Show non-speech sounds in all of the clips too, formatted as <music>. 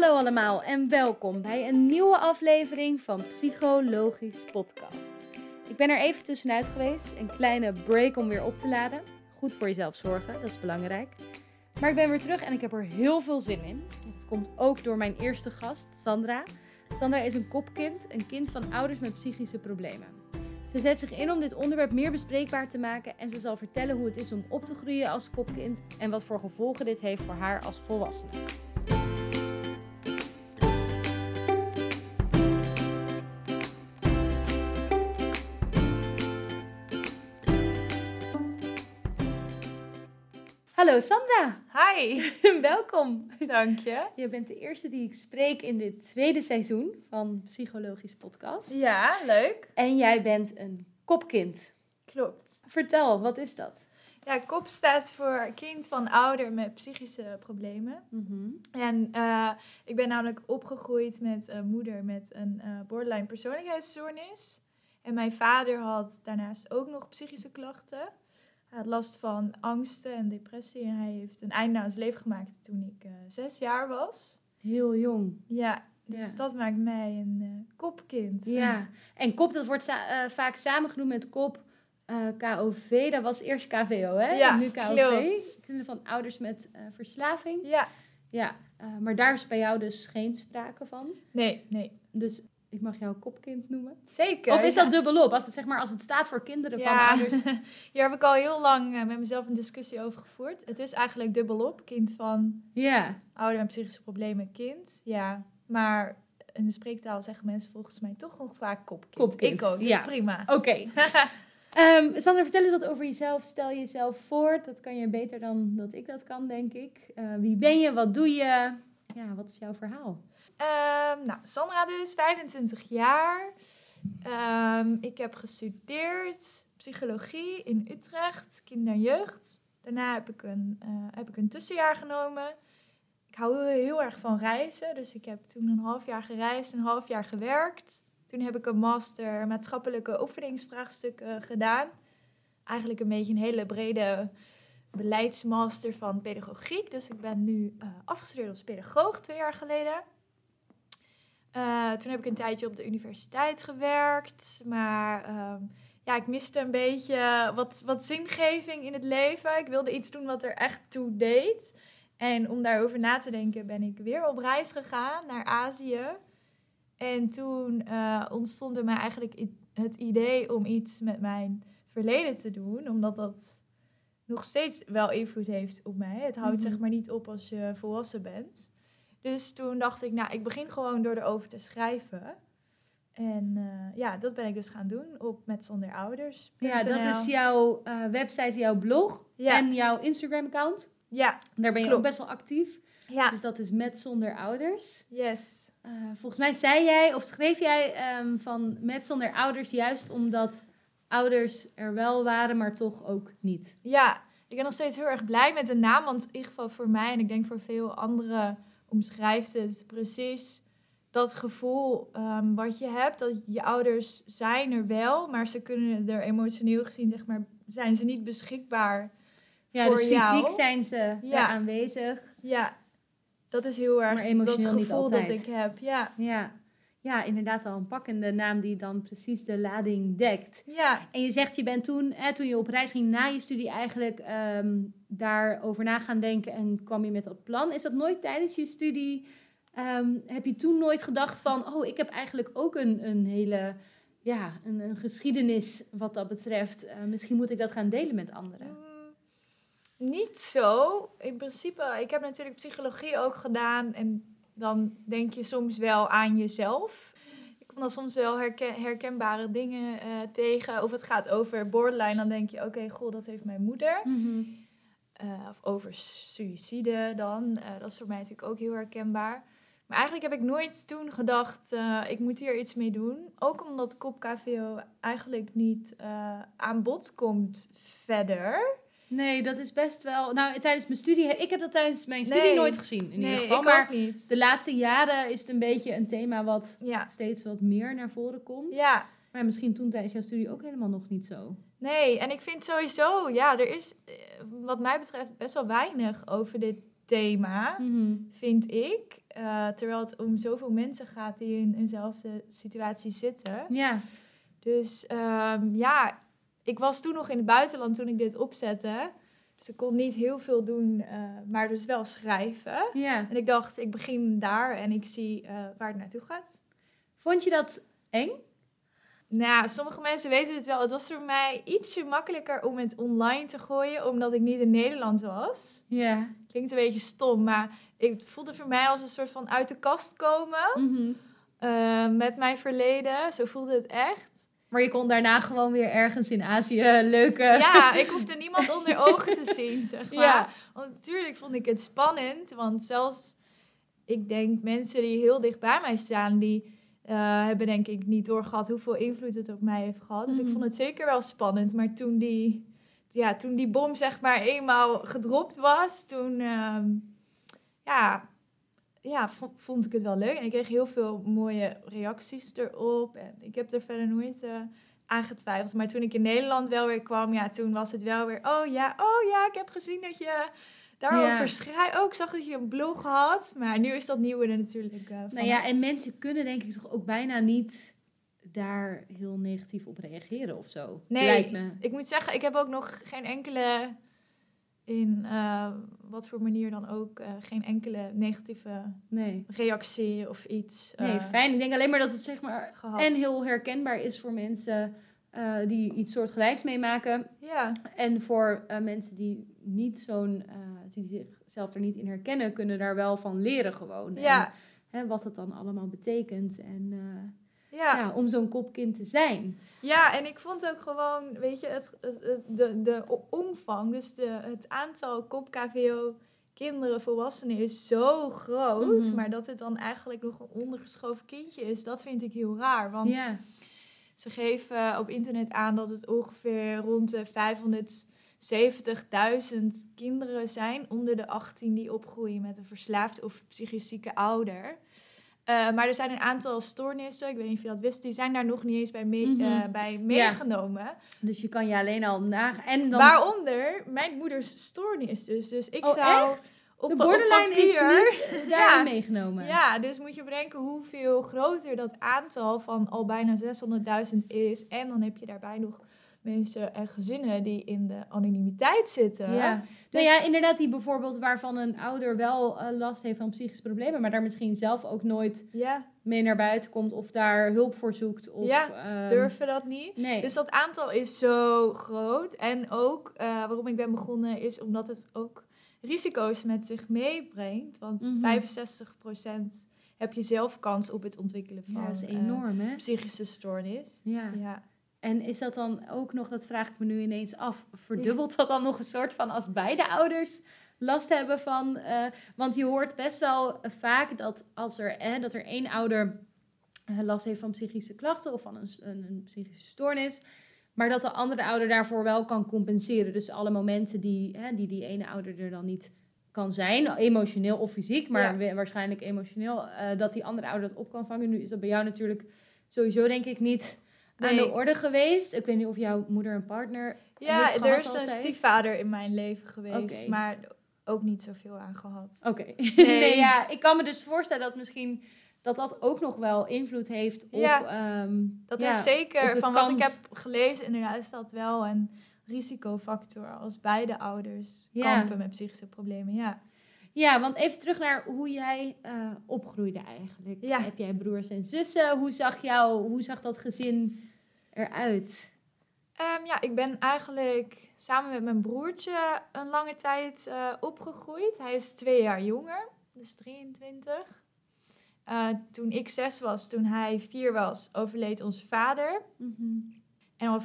Hallo allemaal en welkom bij een nieuwe aflevering van Psychologisch Podcast. Ik ben er even tussenuit geweest, een kleine break om weer op te laden. Goed voor jezelf zorgen, dat is belangrijk. Maar ik ben weer terug en ik heb er heel veel zin in. Het komt ook door mijn eerste gast, Sandra. Sandra is een kopkind, een kind van ouders met psychische problemen. Ze zet zich in om dit onderwerp meer bespreekbaar te maken en ze zal vertellen hoe het is om op te groeien als kopkind en wat voor gevolgen dit heeft voor haar als volwassene. Hallo Sandra, Hi, <laughs> welkom. dank je. Je bent de eerste die ik spreek in dit tweede seizoen van Psychologisch Podcast. Ja, leuk. En jij bent een kopkind. Klopt. Vertel, wat is dat? Ja, KOP staat voor kind van ouder met psychische problemen. En eh, ik ben namelijk opgegroeid met een moeder met een eh, borderline persoonlijkheidsstoornis. En mijn vader had daarnaast ook nog psychische klachten. Hij had last van angsten en depressie en hij heeft een einde aan zijn leven gemaakt toen ik eh, zes jaar was. Heel jong. Ja, dus Ja. dat maakt mij een eh, kopkind. Ja. En kop, dat wordt sa- eh, vaak samengenoemd met kop KOV. Dat was eerst KVO, hè? Ja, en nu KOV. Kinderen van ouders met verslaving. Ja, Ja, maar daar is bij jou dus geen sprake van. nee, nee. Dus ik mag jou kopkind noemen. Zeker. Of is ja. dat dubbelop? Als het, zeg maar, als het staat voor kinderen van Ja, ouders. <laughs> hier heb ik al heel lang eh, met mezelf een discussie over gevoerd. Het is eigenlijk dubbelop. Kind van Ja. ouder met psychische problemen, kind. Ja, maar in de spreektaal zeggen mensen volgens mij toch nog vaak kopkind. Kopkind, Ik ook, dus ja. prima. Oké. <laughs> Ehm Sander, vertel eens wat over jezelf. Stel jezelf voor. Dat kan je beter dan dat ik dat kan, denk ik. Eh, wie ben je? Wat doe je? Ja, wat is jouw verhaal? Ehm, nou, Sandra dus, 25 jaar. Ehm, ik heb gestudeerd psychologie in Utrecht, kinder- jeugd. Daarna heb ik, een, eh, heb ik een tussenjaar genomen. Ik hou heel, erg van reizen, dus ik heb toen een half jaar gereisd, een half jaar gewerkt. Toen heb ik een master maatschappelijke opvoedingsvraagstukken gedaan. Eigenlijk een beetje een hele brede beleidsmaster van pedagogiek. Dus ik ben nu eh, afgestudeerd als pedagoog twee jaar geleden. Eh, toen heb ik een tijdje op de universiteit gewerkt. Maar ehm, ja, ik miste een beetje wat, wat zingeving in het leven. Ik wilde iets doen wat er echt toe deed. En om daarover na te denken ben ik weer op reis gegaan naar Azië. En toen eh, ontstond bij mij eigenlijk het idee om iets met mijn verleden te doen. Omdat dat nog steeds wel invloed heeft op mij. Het houdt Mhm. zeg maar niet op als je volwassen bent. Dus toen dacht ik, nou, ik begin gewoon door erover te schrijven. En eh, ja, dat ben ik dus gaan doen op met zonder ouders. Ja, dat is jouw eh, website, jouw blog Ja. en jouw Instagram-account. Ja, Daar ben je ook best wel actief. ja, Dus dat is met zonder ouders. yes. Eh, volgens mij zei jij of schreef jij ehm, van met zonder ouders juist omdat ouders er wel waren, maar toch ook niet. Ja, ik ben nog steeds heel erg blij met de naam. Want in ieder geval voor mij en ik denk voor veel anderen omschrijft het precies dat gevoel ehm, wat je hebt. Dat je ouders zijn er wel, maar ze kunnen er emotioneel gezien, zeg maar, zijn ze niet beschikbaar Ja, voor dus jou. fysiek zijn ze Ja. aanwezig. Ja, dat is heel erg Maar emotioneel dat niet gevoel dat ik heb. Ja, Ja. Ja, inderdaad wel een pakkende naam die dan precies de lading dekt. ja, En je zegt, je bent toen, hè, toen je op reis ging na je studie eigenlijk ehm, daarover na gaan denken en kwam je met dat plan. Is dat nooit tijdens je studie, ehm, heb je toen nooit gedacht van, oh, ik heb eigenlijk ook een, een hele, ja, een, een geschiedenis wat dat betreft. Eh, misschien moet ik dat gaan delen met anderen. Mm, Niet zo. In principe, ik heb natuurlijk psychologie ook gedaan. En dan denk je soms wel aan jezelf. Ik kom dan soms wel herken- herkenbare dingen eh, tegen. Of het gaat over borderline. Dan denk je, oké, goh, dat heeft mijn moeder. Mhm. Eh, of over suïcide dan. Eh, dat is voor mij natuurlijk ook heel herkenbaar. Maar eigenlijk heb ik nooit toen gedacht, ik moet hier iets mee doen. Ook omdat kop KVO eigenlijk niet aan bod komt verder. Nee, dat is best wel. Nou, tijdens mijn studie. Ik heb dat tijdens mijn studie Nee. nooit gezien. In ieder geval. ik Maar ook niet. de laatste jaren is het een beetje een thema wat Ja, steeds wat meer naar voren komt. ja. Maar misschien toen tijdens jouw studie ook helemaal nog niet zo. Nee, en ik vind sowieso, ja, er is eh, wat mij betreft best wel weinig over dit thema, Mhm. vind ik. Eh, terwijl het om zoveel mensen gaat die in eenzelfde situatie zitten. Ja. Dus ehm, ja, ik was toen nog in het buitenland toen ik dit opzette. Dus ik kon niet heel veel doen, eh, maar dus wel schrijven. ja. En ik dacht, ik begin daar en ik zie eh, waar het naartoe gaat. Vond je dat eng? Nou, sommige mensen weten het wel. Het was voor mij ietsje makkelijker om het online te gooien, omdat ik niet in Nederland was. Ja. Klinkt een beetje stom, maar het voelde voor mij als een soort van uit de kast komen Mhm. eh, met mijn verleden. Zo voelde het echt. Maar je kon daarna gewoon weer ergens in Azië <laughs> leuke... Ja, ik hoefde niemand onder ogen te zien, zeg maar. Ja. Want natuurlijk vond ik het spannend, want zelfs, ik denk, mensen die heel dicht bij mij staan, die eh, hebben denk ik niet doorgehad hoeveel invloed het op mij heeft gehad. Dus Mhm. ik vond het zeker wel spannend, maar toen die, ja, toen die bom zeg maar eenmaal gedropt was, toen, ehm, ja, ja, vo- vond ik het wel leuk. En ik kreeg heel veel mooie reacties erop en ik heb er verder nooit... eh, aangetwijfeld. Maar toen ik in Nederland wel weer kwam, ja, toen was het wel weer, oh ja, oh ja, ik heb gezien dat je daarover schrijft. Oh, ik zag dat je een blog had. Maar nu is dat nieuwe er natuurlijk eh. Nou ja, en mensen kunnen denk ik toch ook bijna niet daar heel negatief op reageren of zo. Nee. Lijkt me. Ik moet zeggen, ik heb ook nog geen enkele, in eh, wat voor manier dan ook, eh, geen enkele negatieve Nee. reactie of iets eh, Nee, fijn. Ik denk alleen maar dat het zeg maar gehad. en heel herkenbaar is voor mensen die iets soortgelijks meemaken. Ja, En voor mensen die niet zo'n, die zichzelf er niet in herkennen, kunnen daar wel van leren gewoon. ja, En, hè, wat het dan allemaal betekent. En ja. ja, om zo'n kopkind te zijn. Ja, en ik vond ook gewoon, weet je, het, de, de omvang, dus de, het aantal kop-KVO kinderen, volwassenen is zo groot. Mhm. Maar dat het dan eigenlijk nog een ondergeschoven kindje is, dat vind ik heel raar. Want ze geven op internet aan dat het ongeveer rond de 570.000 kinderen zijn onder de 18 die opgroeien met een verslaafd of psychisch zieke ouder. Eh, maar er zijn een aantal stoornissen, ik weet niet of je dat wist, die zijn daar nog niet eens bij, mee- Mhm. eh, bij meegenomen. Dus je kan je alleen al nagaan. En dan... Waaronder mijn moeders stoornis dus. Dus ik oh, zou echt? op, De op borderline is papier- niet <laughs> Ja. meegenomen. Ja, dus moet je bedenken hoeveel groter dat aantal van al bijna 600.000 is. En dan heb je daarbij nog mensen en gezinnen die in de anonimiteit zitten. Ja. Dus- nou ja, inderdaad, die bijvoorbeeld waarvan een ouder wel eh, last heeft van psychische problemen, maar daar misschien zelf ook nooit Ja, mee naar buiten komt of daar hulp voor zoekt. Of, Ja, ehm, durven dat niet. Nee. Dus dat aantal is zo groot. En ook eh, waarom ik ben begonnen is omdat het ook risico's met zich meebrengt. Want Mhm. 65% heb je zelf kans op het ontwikkelen van ja, dat is eh, hè? psychische stoornis. Ja. Ja. En is dat dan ook nog, dat vraag ik me nu ineens af, verdubbelt dat dan nog een soort van als beide ouders last hebben van... eh, want je hoort best wel vaak dat als er, eh, dat er één ouder eh, last heeft van psychische klachten of van een, een, een psychische stoornis... Maar dat de andere ouder daarvoor wel kan compenseren. Dus alle momenten die, die die ene ouder er dan niet kan zijn, emotioneel of fysiek, maar Ja. waarschijnlijk emotioneel, eh, dat die andere ouder dat op kan vangen. Nu is dat bij jou natuurlijk sowieso denk ik niet aan de orde geweest. Ik weet niet of jouw moeder een partner Ja, heeft er is een stiefvader in mijn leven geweest, maar ook niet zoveel aan gehad. Oké. <laughs> Nee. Nee. ja, ik kan me dus voorstellen dat misschien dat dat ook nog wel invloed heeft op. Ja, ehm, Dat ja, is zeker, van wat ik heb gelezen, inderdaad is dat wel een risicofactor als beide ouders Ja. kampen met psychische problemen. Ja. Ja, want even terug naar hoe jij eh, opgroeide eigenlijk. Ja. Heb jij broers en zussen? Hoe zag, jou, hoe zag dat gezin eruit? Ehm, ja, ik ben eigenlijk samen met mijn broertje een lange tijd eh, opgegroeid. Hij is twee jaar jonger, dus 23. Eh, toen ik zes was, toen hij vier was, overleed onze vader. En al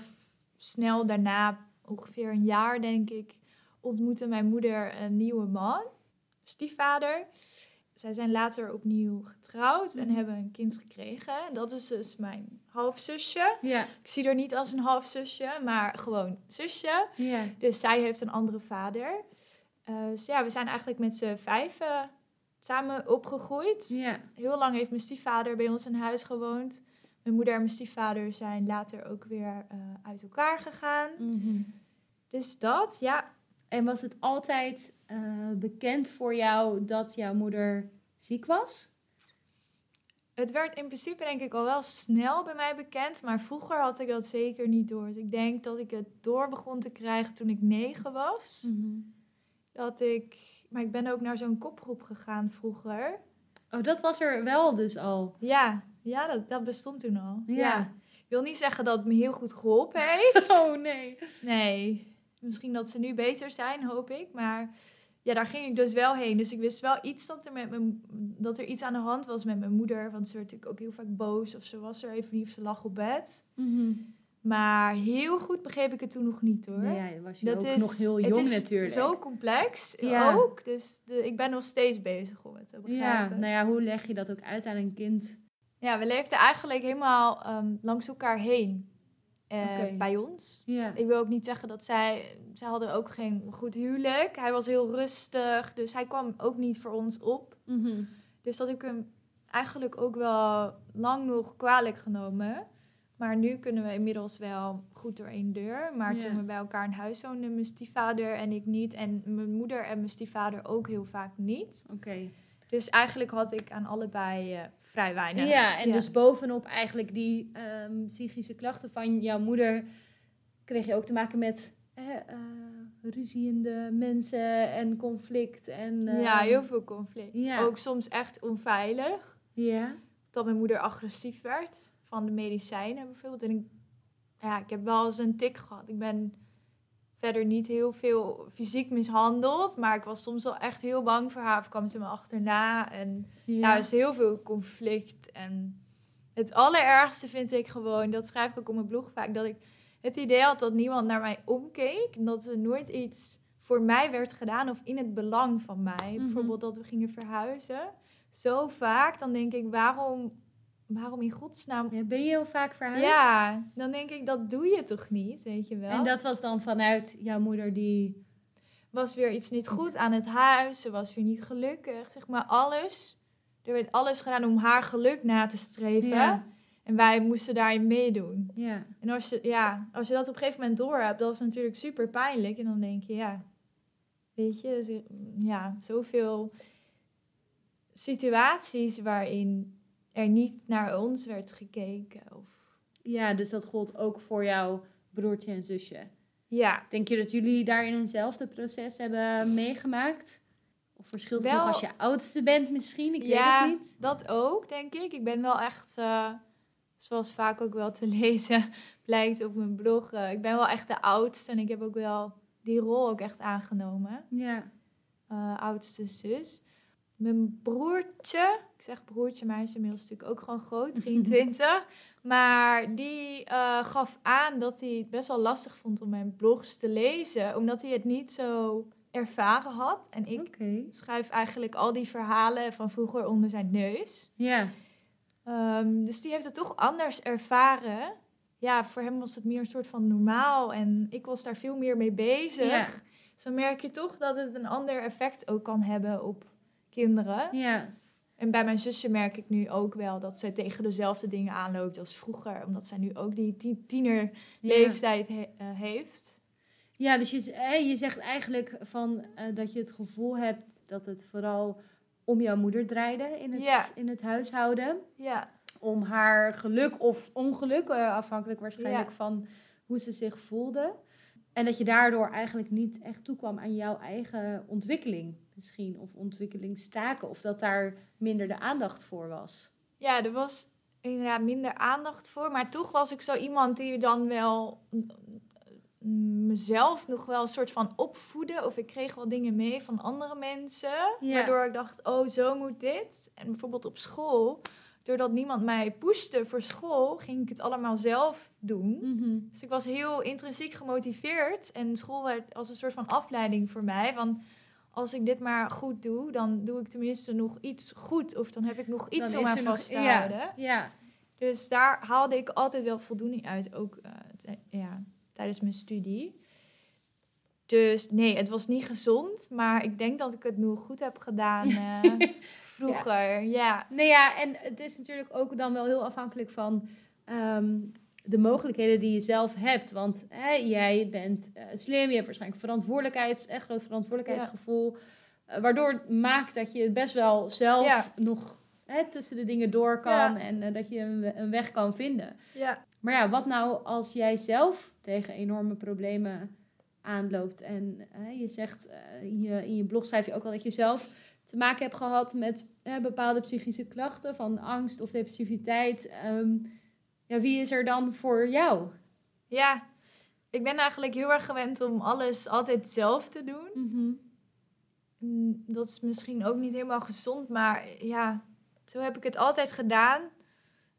snel daarna, ongeveer een jaar denk ik, ontmoette mijn moeder een nieuwe man, stiefvader. Zij zijn later opnieuw getrouwd en Mhm. hebben een kind gekregen. Dat is dus mijn halfzusje. Ja, Ik zie haar niet als een halfzusje, maar gewoon zusje. ja. Dus zij heeft een andere vader. Eh, dus ja, we zijn eigenlijk met z'n vijven samen opgegroeid. ja. Heel lang heeft mijn stiefvader bij ons in huis gewoond. Mijn moeder en mijn stiefvader zijn later ook weer eh, uit elkaar gegaan. Mhm. Dus dat, ja. En was het altijd eh, bekend voor jou dat jouw moeder ziek was? Het werd in principe denk ik al wel snel bij mij bekend, maar vroeger had ik dat zeker niet door. Dus ik denk dat ik het door begon te krijgen toen ik negen was. Dat ik, maar ik ben ook naar zo'n kopgroep gegaan vroeger. Oh, dat was er wel dus al. Ja, ja dat, dat bestond toen al. Ja. Ik wil niet zeggen dat het me heel goed geholpen heeft. <laughs> Oh nee. Nee, misschien dat ze nu beter zijn, hoop ik. Maar ja, daar ging ik dus wel heen. Dus ik wist wel iets dat er, met mijn, dat er iets aan de hand was met mijn moeder. Want ze werd natuurlijk ook heel vaak boos. Of ze was er even niet of ze lag op bed. Maar heel goed begreep ik het toen nog niet hoor. Nee, ja, was je dat ook is, nog heel het jong is natuurlijk. zo complex Ja. ook. Dus de, ik ben nog steeds bezig om het te ja, begrijpen. nou ja, hoe leg je dat ook uit aan een kind? Ja, we leefden eigenlijk helemaal ehm, langs elkaar heen eh, bij ons. Ik wil ook niet zeggen dat zij... Zij hadden ook geen goed huwelijk. Hij was heel rustig. Dus hij kwam ook niet voor ons op. Mhm. Dus dat heb ik hem eigenlijk ook wel lang nog kwalijk genomen. Maar nu kunnen we inmiddels wel goed door één deur. Maar toen we bij elkaar in huis woonden, mijn stiefvader en ik niet. En mijn moeder en mijn stiefvader ook heel vaak niet. Oké. Dus eigenlijk had ik aan allebei eh, vrij weinig. Ja, en dus bovenop eigenlijk die ehm, psychische klachten van jouw moeder kreeg je ook te maken met eh, ruziende mensen en conflict. En, ja, heel veel conflict. ja. Ook soms echt onveilig. Ja, Dat mijn moeder agressief werd van de medicijnen bijvoorbeeld. En ik, ja, ik heb wel eens een tik gehad. Ik ben verder niet heel veel fysiek mishandeld. Maar ik was soms wel echt heel bang voor haar. Of kwam ze me achterna. En ja, ja. is heel veel conflict. En het allerergste vind ik gewoon, dat schrijf ik ook op mijn blog vaak, dat ik het idee had dat niemand naar mij omkeek. En dat er nooit iets voor mij werd gedaan of in het belang van mij. Mhm. Bijvoorbeeld dat we gingen verhuizen. Zo vaak, dan denk ik, waarom, waarom in godsnaam... Ja, ben je heel vaak verhuisd? Ja, dan denk ik, dat doe je toch niet, weet je wel. En dat was dan vanuit jouw moeder die... was weer iets niet goed aan het huis. Ze was weer niet gelukkig. Zeg maar alles. Er werd alles gedaan om haar geluk na te streven. Ja. En wij moesten daarin meedoen. Ja. En als je, ja, als je dat op een gegeven moment door hebt, dat is natuurlijk super pijnlijk. En dan denk je, ja, weet je, ja, zoveel situaties waarin er niet naar ons werd gekeken. Of, ja, dus dat gold ook voor jouw broertje en zusje. ja, Denk je dat jullie daarin eenzelfde proces hebben meegemaakt? Of verschilt het nog Wel- als je oudste bent misschien? Ik ja, weet het niet. dat ook, denk ik. Ik ben wel echt, eh, zoals vaak ook wel te <laughs> lezen blijkt op mijn blog, eh, ik ben wel echt de oudste en ik heb ook wel die rol ook echt aangenomen. Ja. eh, oudste zus. Mijn broertje, ik zeg broertje, maar hij is inmiddels natuurlijk ook gewoon groot, <laughs> 23. maar die eh, gaf aan dat hij het best wel lastig vond om mijn blogs te lezen, omdat hij het niet zo ervaren had. En ik schrijf eigenlijk al die verhalen van vroeger onder zijn neus. Ja. Ehm, dus die heeft het toch anders ervaren. Ja, voor hem was het meer een soort van normaal en ik was daar veel meer mee bezig. Ja. Dus dan merk je toch dat het een ander effect ook kan hebben op kinderen. Ja. En bij mijn zusje merk ik nu ook wel dat zij tegen dezelfde dingen aanloopt als vroeger. Omdat zij nu ook die ti- tienerleeftijd he- eh, heeft. Ja, dus je, je zegt eigenlijk van, eh, dat je het gevoel hebt dat het vooral om jouw moeder draaide in het, Ja. in het huishouden. Ja, Om haar geluk of ongeluk, eh, afhankelijk waarschijnlijk Ja. van hoe ze zich voelde. En dat je daardoor eigenlijk niet echt toekwam aan jouw eigen ontwikkeling misschien. Of ontwikkelingstaken. Of dat daar minder de aandacht voor was. ja, er was inderdaad minder aandacht voor. Maar toch was ik zo iemand die dan wel mezelf nog wel een soort van opvoeden. Of ik kreeg wel dingen mee van andere mensen. Ja. Waardoor ik dacht, oh, zo moet dit. En bijvoorbeeld op school, doordat niemand mij pushte voor school, ging ik het allemaal zelf doen. Dus ik was heel intrinsiek gemotiveerd. En school werd als een soort van afleiding voor mij. Want als ik dit maar goed doe, dan doe ik tenminste nog iets goed. Of dan heb ik nog iets Dan om aan vast te houden. Ja, Dus daar haalde ik altijd wel voldoening uit. Ook eh, ja, tijdens mijn studie. Dus nee, het was niet gezond. Maar ik denk dat ik het nu goed heb gedaan <laughs> eh, vroeger. Ja. Nee, ja, en het is natuurlijk ook dan wel heel afhankelijk van... ehm, de mogelijkheden die je zelf hebt. Want hè, jij bent eh, slim, je hebt waarschijnlijk verantwoordelijkheids, echt groot verantwoordelijkheidsgevoel. Uh, waardoor het maakt dat je best wel zelf Ja. nog hè, tussen de dingen door kan Ja. en eh, dat je een, een weg kan vinden. Ja. Maar ja, wat nou als jij zelf tegen enorme problemen aanloopt en eh, je zegt eh, in, je, in je blog schrijf je ook al dat je zelf te maken hebt gehad met eh, bepaalde psychische klachten van angst of depressiviteit. Ehm, ja, wie is er dan voor jou? Ja, ik ben eigenlijk heel erg gewend om alles altijd zelf te doen. Mm, Dat is misschien ook niet helemaal gezond, maar ja, zo heb ik het altijd gedaan.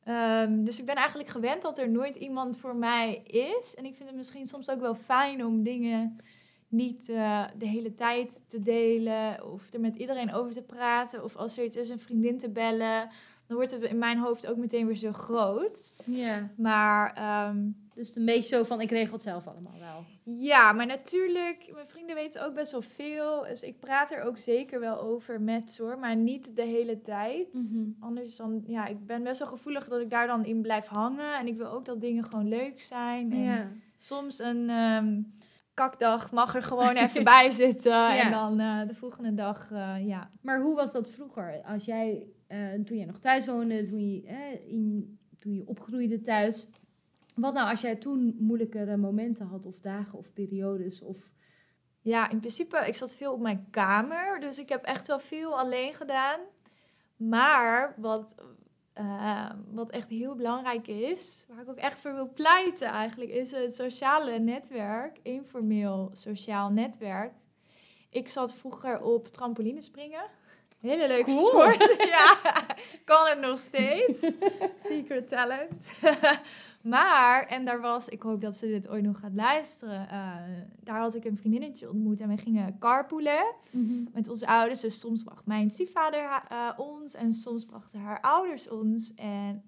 Ehm, dus ik ben eigenlijk gewend dat er nooit iemand voor mij is. En ik vind het misschien soms ook wel fijn om dingen niet eh, de hele tijd te delen of er met iedereen over te praten. Of als er iets is, een vriendin te bellen. Dan wordt het in mijn hoofd ook meteen weer zo groot. Ja, Maar ehm, dus een beetje zo van ik regel het zelf allemaal wel. ja, maar natuurlijk, mijn vrienden weten ook best wel veel. Dus ik praat er ook zeker wel over met hoor, maar niet de hele tijd. Mhm. Anders dan, ja, ik ben best wel gevoelig dat ik daar dan in blijf hangen. En ik wil ook dat dingen gewoon leuk zijn. En Ja. soms een ehm, kakdag mag er gewoon even <laughs> bij zitten. Ja. En dan eh, de volgende dag, eh, ja. Maar hoe was dat vroeger? Als jij, eh, toen jij nog thuis woonde, toen je, in, toen je opgroeide thuis. Wat nou als jij toen moeilijkere momenten had, of dagen of periodes? Of... Ja, in principe, ik zat veel op mijn kamer. Dus ik heb echt wel veel alleen gedaan. Maar wat, eh, wat echt heel belangrijk is, waar ik ook echt voor wil pleiten eigenlijk, is het sociale netwerk, informeel sociaal netwerk. Ik zat vroeger op trampolinespringen. Hele leuke Cool. sport. <laughs> <laughs> ja, kan het nog steeds. Secret talent. <laughs> maar, en daar was, ik hoop dat ze dit ooit nog gaat luisteren. eh, daar had ik een vriendinnetje ontmoet en we gingen carpoolen met onze ouders. Dus soms bracht mijn stiefvader eh, ons en soms brachten haar ouders ons. En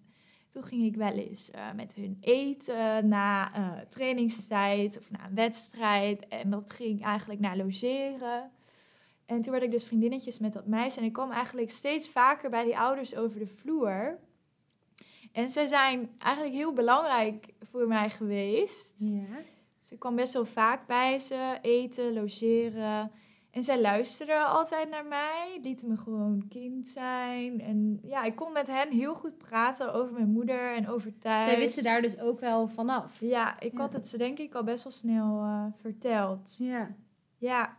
toen ging ik wel eens eh, met hun eten na trainingstijd of na een wedstrijd. En dat ging eigenlijk naar logeren. En toen werd ik dus vriendinnetjes met dat meisje. En ik kwam eigenlijk steeds vaker bij die ouders over de vloer. En zij zijn eigenlijk heel belangrijk voor mij geweest. Ja. Dus ik kwam best wel vaak bij ze, eten, logeren. En zij luisterden altijd naar mij, lieten me gewoon kind zijn. En ja, ik kon met hen heel goed praten over mijn moeder en over thuis. Zij wisten daar dus ook wel vanaf. Ja, ik Ja. had het ze denk ik al best wel snel eh, verteld. Ja. Ja,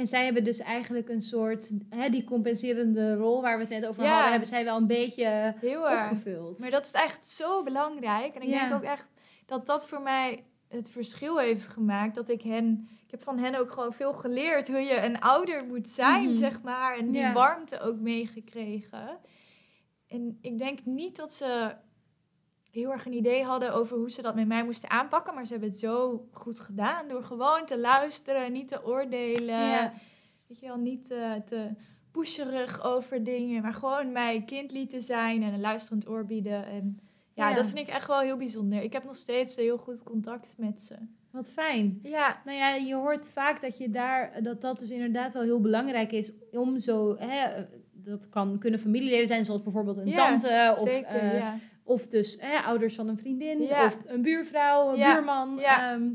En zij hebben dus eigenlijk een soort, hè, die compenserende rol waar we het net over Ja. hadden, hebben zij wel een beetje heel opgevuld. Maar dat is echt zo belangrijk. En ik Ja. denk ook echt dat dat voor mij het verschil heeft gemaakt. Dat ik hen... Ik heb van hen ook gewoon veel geleerd hoe je een ouder moet zijn, Mhm. zeg maar. En die Ja. warmte ook meegekregen. En ik denk niet dat ze heel erg een idee hadden over hoe ze dat met mij moesten aanpakken. Maar ze hebben het zo goed gedaan door gewoon te luisteren, niet te oordelen. Ja. Weet je wel, niet eh, te pusherig over dingen, maar gewoon mij kind lieten zijn en een luisterend oor bieden. En ja, Ja. dat vind ik echt wel heel bijzonder. Ik heb nog steeds heel goed contact met ze. Wat fijn. Ja, Nou ja, je hoort vaak dat je daar, dat dat dus inderdaad wel heel belangrijk is om zo, hè, dat kan kunnen familieleden zijn, zoals bijvoorbeeld een Ja, tante of, zeker. eh, ja. Of dus hè, ouders van een vriendin Ja. of een buurvrouw, een Ja, buurman, ja. ehm,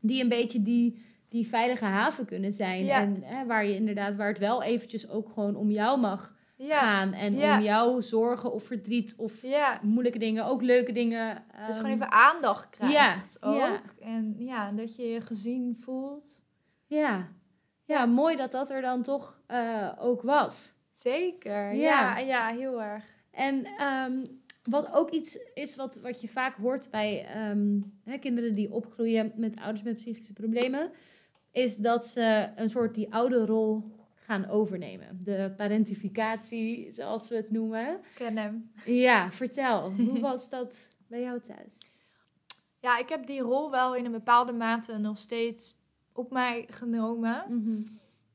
die een beetje die, die veilige haven kunnen zijn en hè, waar je inderdaad, waar het wel eventjes ook gewoon om jou mag gaan en om jouw zorgen of verdriet of ja. moeilijke dingen, ook leuke dingen. Dus ehm, gewoon even aandacht krijgt ja, ook. En ja, dat je je gezien voelt. Ja. ja, mooi dat dat er dan toch eh, ook was. Zeker, Ja. ja, ja, heel erg. En ehm, wat ook iets is wat, wat je vaak hoort bij ehm, hè, kinderen die opgroeien met ouders met psychische problemen, is dat ze een soort die oude rol gaan overnemen. De parentificatie, zoals we het noemen. Ken hem. Ja, vertel. <laughs> Hoe was dat bij jou thuis? Ja, ik heb die rol wel in een bepaalde mate nog steeds op mij genomen.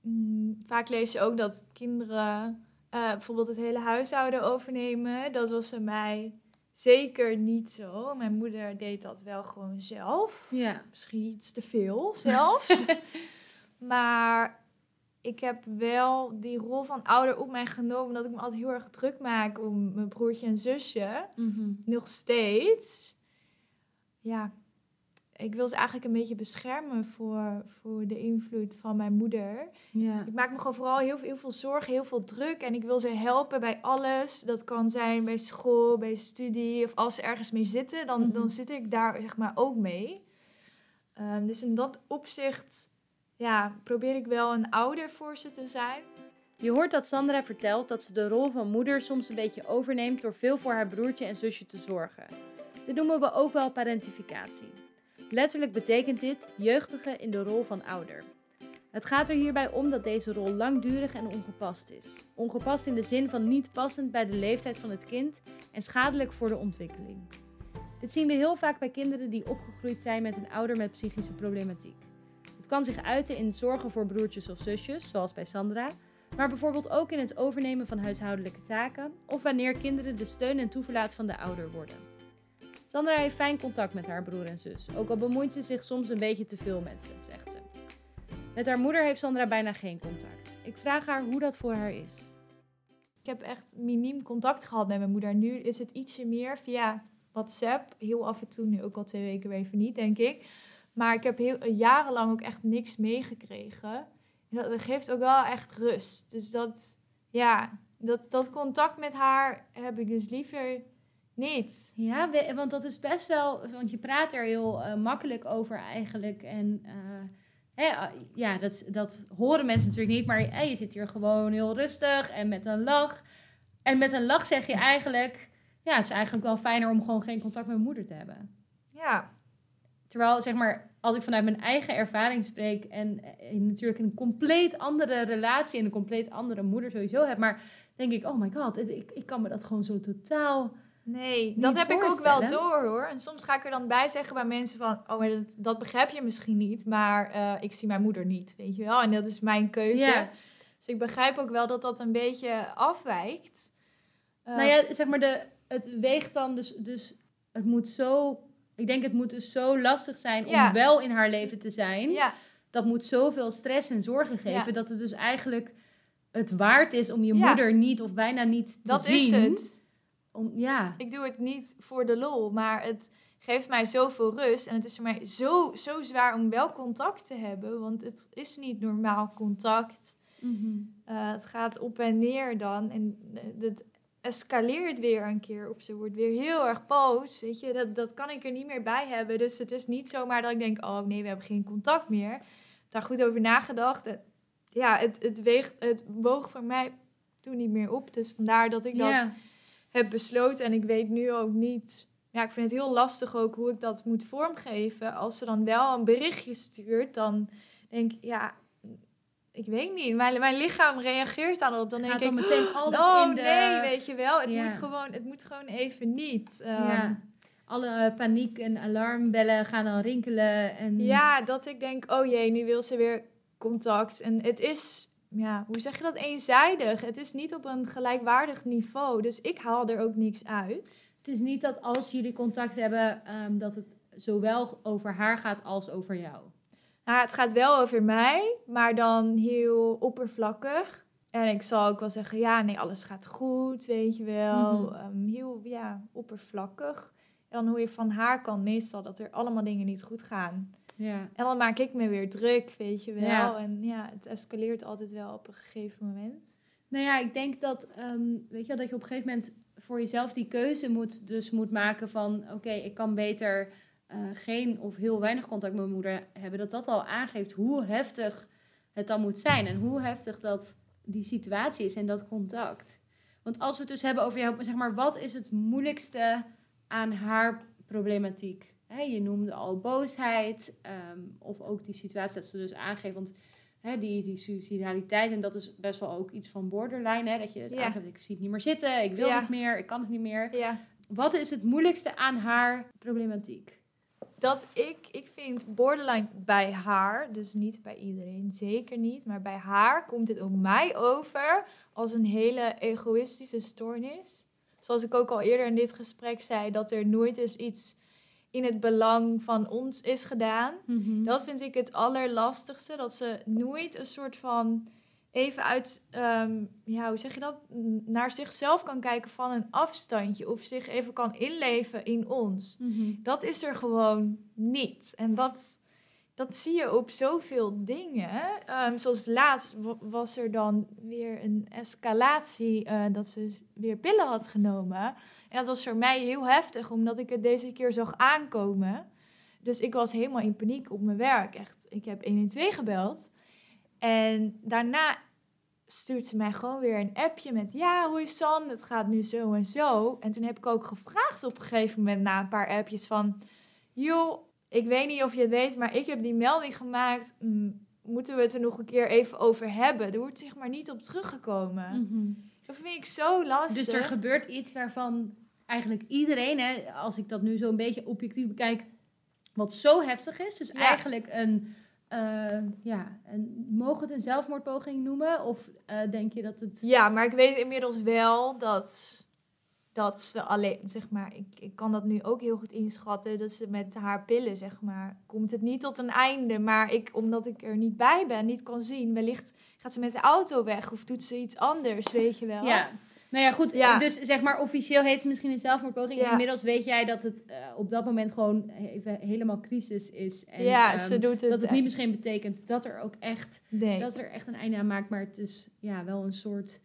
Mm, vaak lees je ook dat kinderen eh, bijvoorbeeld het hele huishouden overnemen. Dat was bij mij zeker niet zo. Mijn moeder deed dat wel gewoon zelf. Ja. Misschien iets te veel zelfs. <laughs> maar ik heb wel die rol van ouder op mij genomen. Omdat ik me altijd heel erg druk maak om mijn broertje en zusje. Mhm. Nog steeds. ja, ik wil ze eigenlijk een beetje beschermen voor, voor de invloed van mijn moeder. Ja. Ik maak me gewoon vooral heel, veel- heel veel zorgen, heel veel druk. En ik wil ze helpen bij alles. Dat kan zijn bij school, bij studie. Of als ze ergens mee zitten, dan, Mhm. dan zit ik daar zeg maar ook mee. Ehm, dus in dat opzicht ja, probeer ik wel een ouder voor ze te zijn. Je hoort dat Sandra vertelt dat ze de rol van moeder soms een beetje overneemt door veel voor haar broertje en zusje te zorgen. Dit noemen we ook wel parentificatie. Letterlijk betekent dit jeugdige in de rol van ouder. Het gaat er hierbij om dat deze rol langdurig en ongepast is. Ongepast in de zin van niet passend bij de leeftijd van het kind en schadelijk voor de ontwikkeling. Dit zien we heel vaak bij kinderen die opgegroeid zijn met een ouder met psychische problematiek. Het kan zich uiten in zorgen voor broertjes of zusjes, zoals bij Sandra, maar bijvoorbeeld ook in het overnemen van huishoudelijke taken of wanneer kinderen de steun en toeverlaat van de ouder worden. Sandra heeft fijn contact met haar broer en zus, ook al bemoeit ze zich soms een beetje te veel met ze, zegt ze. Met haar moeder heeft Sandra bijna geen contact. Ik vraag haar hoe dat voor haar is. Ik heb echt miniem contact gehad met mijn moeder. Nu is het ietsje meer via WhatsApp. Heel af en toe, nu ook al twee weken weer even niet, denk ik. Maar ik heb heel, jarenlang ook echt niks meegekregen. En dat, geeft ook wel echt rust. Dus dat, ja, dat, dat contact met haar heb ik dus liever niet. Ja, we- want dat is best wel, want je praat er heel eh, makkelijk over eigenlijk. En eh, hè, ah, ja, dat, dat horen mensen natuurlijk niet, maar eh, je zit hier gewoon heel rustig en met een lach. En met een lach zeg je eigenlijk, ja, het is eigenlijk wel fijner om gewoon geen contact met mijn moeder te hebben. Ja, Terwijl, zeg maar, als ik vanuit mijn eigen ervaring spreek en eh, natuurlijk een compleet andere relatie en een compleet andere moeder sowieso heb, maar denk ik, oh my god, ik, ik kan me dat gewoon zo totaal nee, dat heb ik ook wel door hoor. En soms ga ik er dan bij zeggen bij mensen van, oh, maar dat, dat begrijp je misschien niet, maar eh, ik zie mijn moeder niet, weet je wel. En dat is mijn keuze. Ja. Dus ik begrijp ook wel dat dat een beetje afwijkt. Eh, Nou ja, zeg maar, de, het weegt dan dus, dus, het moet zo, ik denk het moet dus zo lastig zijn Ja. om wel in haar leven te zijn. ja, Dat moet zoveel stress en zorgen geven, dat het dus eigenlijk het waard is om je moeder niet of bijna niet te dat zien. is het. Om, ja. Ik doe het niet voor de lol, maar het geeft mij zoveel rust. En het is voor mij zo, zo zwaar om wel contact te hebben, want het is niet normaal contact. Eh, het gaat op en neer dan. En eh, het escaleert weer een keer. Of ze wordt weer heel erg boos. Weet je, dat, dat kan ik er niet meer bij hebben. Dus het is niet zomaar dat ik denk: oh nee, we hebben geen contact meer. Daar goed over nagedacht. En ja, het, het, weegt, het woog voor mij toen niet meer op. Dus vandaar dat ik dat. Heb besloten. En ik weet nu ook niet. Ja, ik vind het heel lastig ook hoe ik dat moet vormgeven. Als ze dan wel een berichtje stuurt, dan denk ik, ja, ik weet niet. Mijn, mijn lichaam reageert daarop. Dan denk Gaat ik, dan meteen <gasps> alles oh in de... nee, weet je wel. Het, Ja. moet gewoon, het moet gewoon even niet. Ehm, Ja. Alle eh, paniek en alarmbellen gaan dan rinkelen. En... Ja, dat ik denk, oh jee, nu wil ze weer contact. En het is, ja, hoe zeg je dat, eenzijdig. Het is niet op een gelijkwaardig niveau. Dus ik haal er ook niks uit. Het is niet dat als jullie contact hebben, ehm, dat het zowel over haar gaat als over jou. Nou, het gaat wel over mij, maar dan heel oppervlakkig. En ik zal ook wel zeggen, ja, nee, alles gaat goed, weet je wel. Mhm. Ehm, heel, ja, oppervlakkig. En dan hoor je van haar kant meestal dat er allemaal dingen niet goed gaan. Ja. En dan maak ik me weer druk, weet je wel. Ja. En ja, het escaleert altijd wel op een gegeven moment. Nou ja, ik denk dat, ehm, weet je wel, dat je op een gegeven moment voor jezelf die keuze moet, dus moet maken van, oké, ik kan beter eh, geen of heel weinig contact met mijn moeder hebben. Dat dat al aangeeft hoe heftig het dan moet zijn en hoe heftig dat die situatie is en dat contact. Want als we het dus hebben over jou, zeg maar, wat is het moeilijkste aan haar problematiek? Hè, je noemde al boosheid, ehm, of ook die situatie dat ze dus aangeeft, want hè, die, die suicidaliteit, en dat is best wel ook iets van borderline, hè, dat je het Ja. aangeeft, ik zie het niet meer zitten, ik wil Ja. niet meer, ik kan het niet meer. Ja, Wat is het moeilijkste aan haar problematiek? dat ik, ik vind borderline bij haar, dus niet bij iedereen, zeker niet, maar bij haar komt het op mij over als een hele egoïstische stoornis. Zoals ik ook al eerder in dit gesprek zei, dat er nooit eens iets in het belang van ons is gedaan. Dat vind ik het allerlastigste, dat ze nooit een soort van even uit, ehm, ja, hoe zeg je dat? Naar zichzelf kan kijken van een afstandje. Of zich even kan inleven in ons. Dat is er gewoon niet. En dat, dat zie je op zoveel dingen. Ehm, zoals laatst wa- was er dan weer een escalatie eh, dat ze weer pillen had genomen. En dat was voor mij heel heftig, omdat ik het deze keer zag aankomen. Dus ik was helemaal in paniek op mijn werk. Echt, ik heb 112 gebeld. En daarna stuurt ze mij gewoon weer een appje met... Ja, hoe is San? Het gaat nu zo en zo. En toen heb ik ook gevraagd op een gegeven moment na een paar appjes van... Joh, ik weet niet of je het weet, maar ik heb die melding gemaakt. Moeten we het er nog een keer even over hebben? Er wordt zeg maar niet op teruggekomen. Dat vind ik zo lastig. Dus er gebeurt iets waarvan eigenlijk iedereen, hè, als ik dat nu zo een beetje objectief bekijk, wat zo heftig is. Dus Ja. eigenlijk een, eh, ja, een, mogen het een zelfmoordpoging noemen? Of eh, denk je dat het... Ja, maar ik weet inmiddels wel dat, dat ze alleen, zeg maar, ik, ik kan dat nu ook heel goed inschatten, dat ze met haar pillen, zeg maar, komt het niet tot een einde. Maar ik, omdat ik er niet bij ben, niet kan zien, wellicht gaat ze met de auto weg of doet ze iets anders, weet je wel. Ja. Nou ja, goed. Ja. Dus zeg maar, officieel heet het misschien een zelfmoordpoging. Ja. Inmiddels weet jij dat het eh, op dat moment gewoon even helemaal crisis is. En, ja, ehm, ze doet het. dat het niet misschien betekent dat er ook echt, Nee, dat er echt een einde aan maakt. Maar het is ja, wel een soort...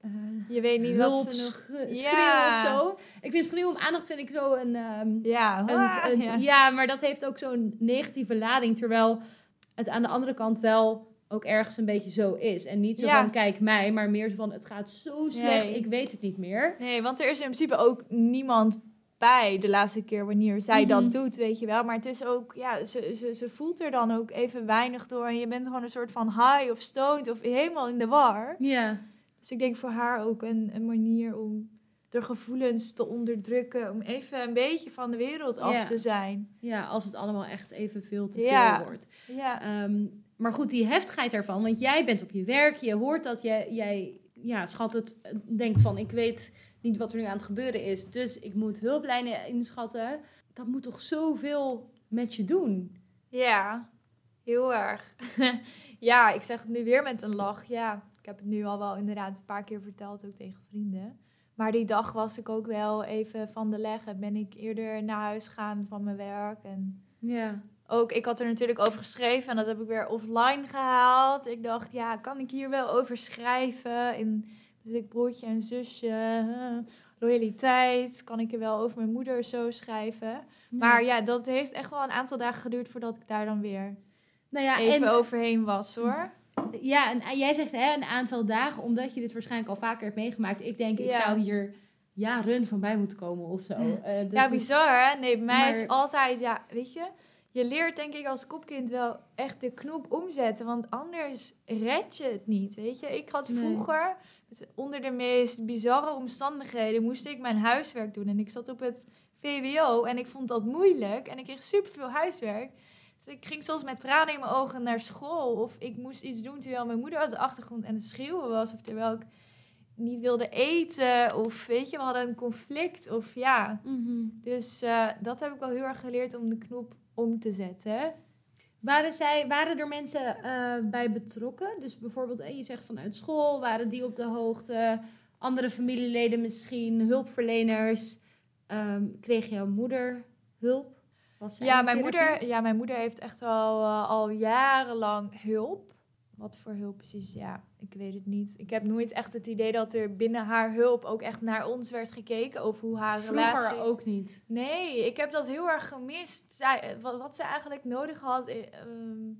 eh, je weet niet wat ze nog... Ja. of zo. Ik vind schreeuw om aandacht vind ik zo een... ehm, Ja, een, een- ja. ja. maar dat heeft ook zo'n negatieve lading. Terwijl het aan de andere kant wel ook ergens een beetje zo is. En niet zo Ja. van, kijk mij, maar meer zo van, het gaat zo slecht, Nee. ik weet het niet meer. Nee, want er is in principe ook niemand bij de laatste keer wanneer zij Mhm. dat doet, weet je wel. Maar het is ook, ja, ze, ze, ze voelt er dan ook even weinig door. En je bent gewoon een soort van high of stoned of helemaal in de war. Ja, Dus ik denk voor haar ook een, een manier om de gevoelens te onderdrukken. Om even een beetje van de wereld af te zijn. ja, als het allemaal echt even veel te veel wordt. Ja, Ehm, maar goed, die heftigheid daarvan, want jij bent op je werk, je hoort dat, jij, jij ja, schat het, eh, denkt van, ik weet niet wat er nu aan het gebeuren is, dus ik moet hulplijnen inschatten. Dat moet toch zoveel met je doen? ja heel erg. <laughs> ja, ik zeg het nu weer met een lach. Ja, ik heb het nu al wel inderdaad een paar keer verteld, ook tegen vrienden. Maar die dag was ik ook wel even van de leg. En ben ik eerder naar huis gegaan van mijn werk. En Ja. Ook, ik had er natuurlijk over geschreven en dat heb ik weer offline gehaald. Ik dacht, ja, kan ik hier wel over schrijven? In dus ik broertje en zusje, loyaliteit. Kan ik er wel over mijn moeder zo schrijven? Maar ja, dat heeft echt wel een aantal dagen geduurd voordat ik daar dan weer nou ja, even en, overheen was hoor. ja, en jij zegt hè, een aantal dagen, omdat je dit waarschijnlijk al vaker hebt meegemaakt. Ik denk, ik Ja. zou hier jaren van bij moeten komen of zo. <laughs> Eh, Ja, bizar hè? Nee, bij mij is altijd, ja, weet je, je leert denk ik als kopkind wel echt de knop omzetten, want anders red je het niet, weet je. Ik had vroeger, onder de meest bizarre omstandigheden, moest ik mijn huiswerk doen en ik zat op het VWO en ik vond dat moeilijk en ik kreeg superveel huiswerk. Dus ik ging soms met tranen in mijn ogen naar school of ik moest iets doen terwijl mijn moeder op de achtergrond aan het schreeuwen was of terwijl ik niet wilde eten of weet je, we hadden een conflict of ja. Mhm. Dus eh, dat heb ik wel heel erg geleerd om de knop om te zetten. Waren, zij, waren er mensen eh, bij betrokken? Dus bijvoorbeeld, eh, je zegt vanuit school, waren die op de hoogte? Andere familieleden misschien, hulpverleners? Ehm, kreeg jouw moeder hulp? Was Ja mijn, moeder, ja, mijn moeder heeft echt al, eh, al jarenlang hulp. Wat voor hulp precies? Ja, ik weet het niet. Ik heb nooit echt het idee dat er binnen haar hulp ook echt naar ons werd gekeken. Of hoe haar Vroeger relatie... ook niet. Nee, ik heb dat heel erg gemist. Zij, eh, wat, wat ze eigenlijk nodig had, eh, ehm,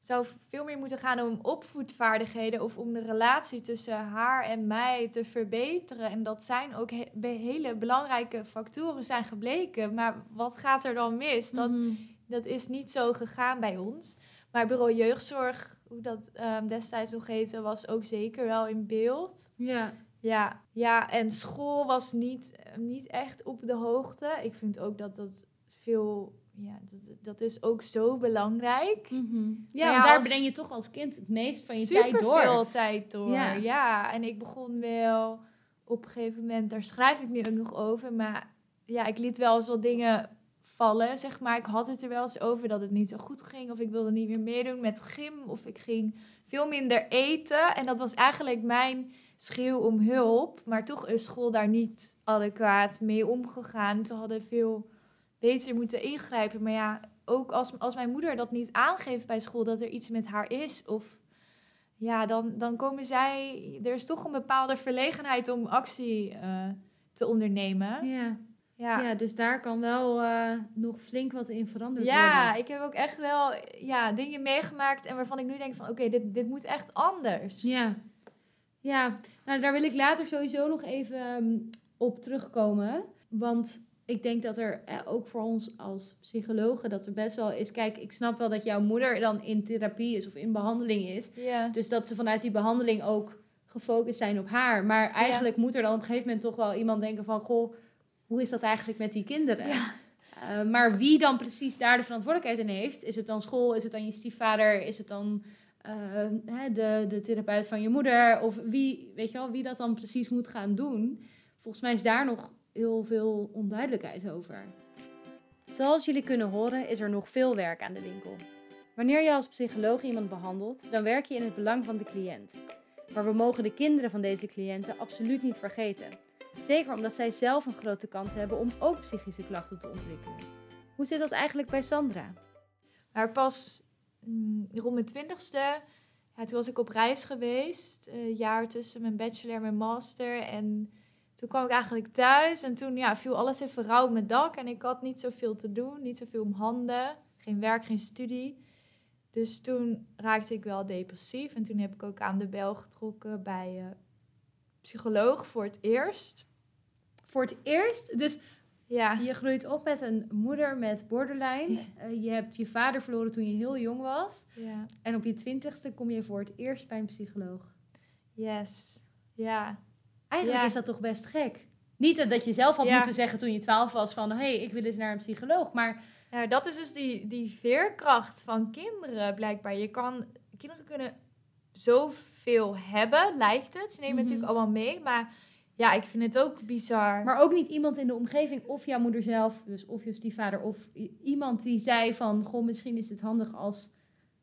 zou veel meer moeten gaan om opvoedvaardigheden of om de relatie tussen haar en mij te verbeteren. En dat zijn ook he- hele belangrijke factoren zijn gebleken. Maar wat gaat er dan mis? Dat, Mhm. dat is niet zo gegaan bij ons. Maar bureau jeugdzorg, hoe dat ehm, destijds nog heette, was ook zeker wel in beeld. Ja. Ja, ja, en school was niet, eh, niet echt op de hoogte. Ik vind ook dat dat veel, ja, dat, dat is ook zo belangrijk. Mhm. Ja, ja, want daar als- breng je toch als kind het meest van je Super tijd door. veel tijd door. Ja. Ja. en ik begon wel op een gegeven moment, daar schrijf ik nu ook nog over, maar ja, ik liet wel eens wat dingen zeg maar. Ik had het er wel eens over dat het niet zo goed ging. Of ik wilde niet meer meedoen met gym. Of ik ging veel minder eten. En dat was eigenlijk mijn schreeuw om hulp. Maar toch is school daar niet adequaat mee omgegaan. Ze hadden veel beter moeten ingrijpen. Maar ja, ook als, als mijn moeder dat niet aangeeft bij school dat er iets met haar is. Of ja, dan, dan komen zij. Er is toch een bepaalde verlegenheid om actie uh, te ondernemen. Ja. Ja. ja, dus daar kan wel uh, nog flink wat in veranderd ja, worden. Ja, ik heb ook echt wel ja, dingen meegemaakt en waarvan ik nu denk van oké, dit, dit moet echt anders. Ja, ja nou, daar wil ik later sowieso nog even um, op terugkomen. Want ik denk dat er eh, ook voor ons als psychologen dat er best wel is. Kijk, ik snap wel dat jouw moeder dan in therapie is of in behandeling is. Ja. Dus dat ze vanuit die behandeling ook gefocust zijn op haar. Maar eigenlijk moet er dan op een gegeven moment toch wel iemand denken van... Goh, hoe is dat eigenlijk met die kinderen? Ja. Uh, maar wie dan precies daar de verantwoordelijkheid in heeft... Is het dan school? Is het dan je stiefvader? Is het dan uh, de, de therapeut van je moeder? Of wie, weet je wel, wie dat dan precies moet gaan doen? Volgens mij is daar nog heel veel onduidelijkheid over. Zoals jullie kunnen horen is er nog veel werk aan de winkel. Wanneer je als psycholoog iemand behandelt, dan werk je in het belang van de cliënt. Maar we mogen de kinderen van deze cliënten absoluut niet vergeten. Zeker omdat zij zelf een grote kans hebben om ook psychische klachten te ontwikkelen. Hoe zit dat eigenlijk bij Sandra? Maar pas mm, rond mijn twintigste, ja, toen was ik op reis geweest. Een jaar tussen mijn bachelor en mijn master. En toen kwam ik eigenlijk thuis en toen ja, viel alles even rauw op mijn dak. En ik had niet zoveel te doen, niet zoveel om handen. Geen werk, geen studie. Dus toen raakte ik wel depressief. En toen heb ik ook aan de bel getrokken bij uh, psycholoog voor het eerst. Voor het eerst? Dus ja. je groeit op met een moeder met borderline. Ja. Uh, je hebt je vader verloren toen je heel jong was. Ja. En op je twintigste kom je voor het eerst bij een psycholoog. Yes. Ja. Eigenlijk is dat toch best gek. Niet dat je zelf had moeten zeggen toen je twaalf was van... hé, hey, ik wil eens naar een psycholoog. Maar Nou, dat is dus die, die veerkracht van kinderen blijkbaar. Je kan, kinderen kunnen zoveel hebben, lijkt het. Ze nemen Mhm. natuurlijk allemaal mee, maar ja, ik vind het ook bizar. Maar ook niet iemand in de omgeving, of jouw moeder zelf, dus of je stiefvader, of iemand die zei van, goh, misschien is het handig als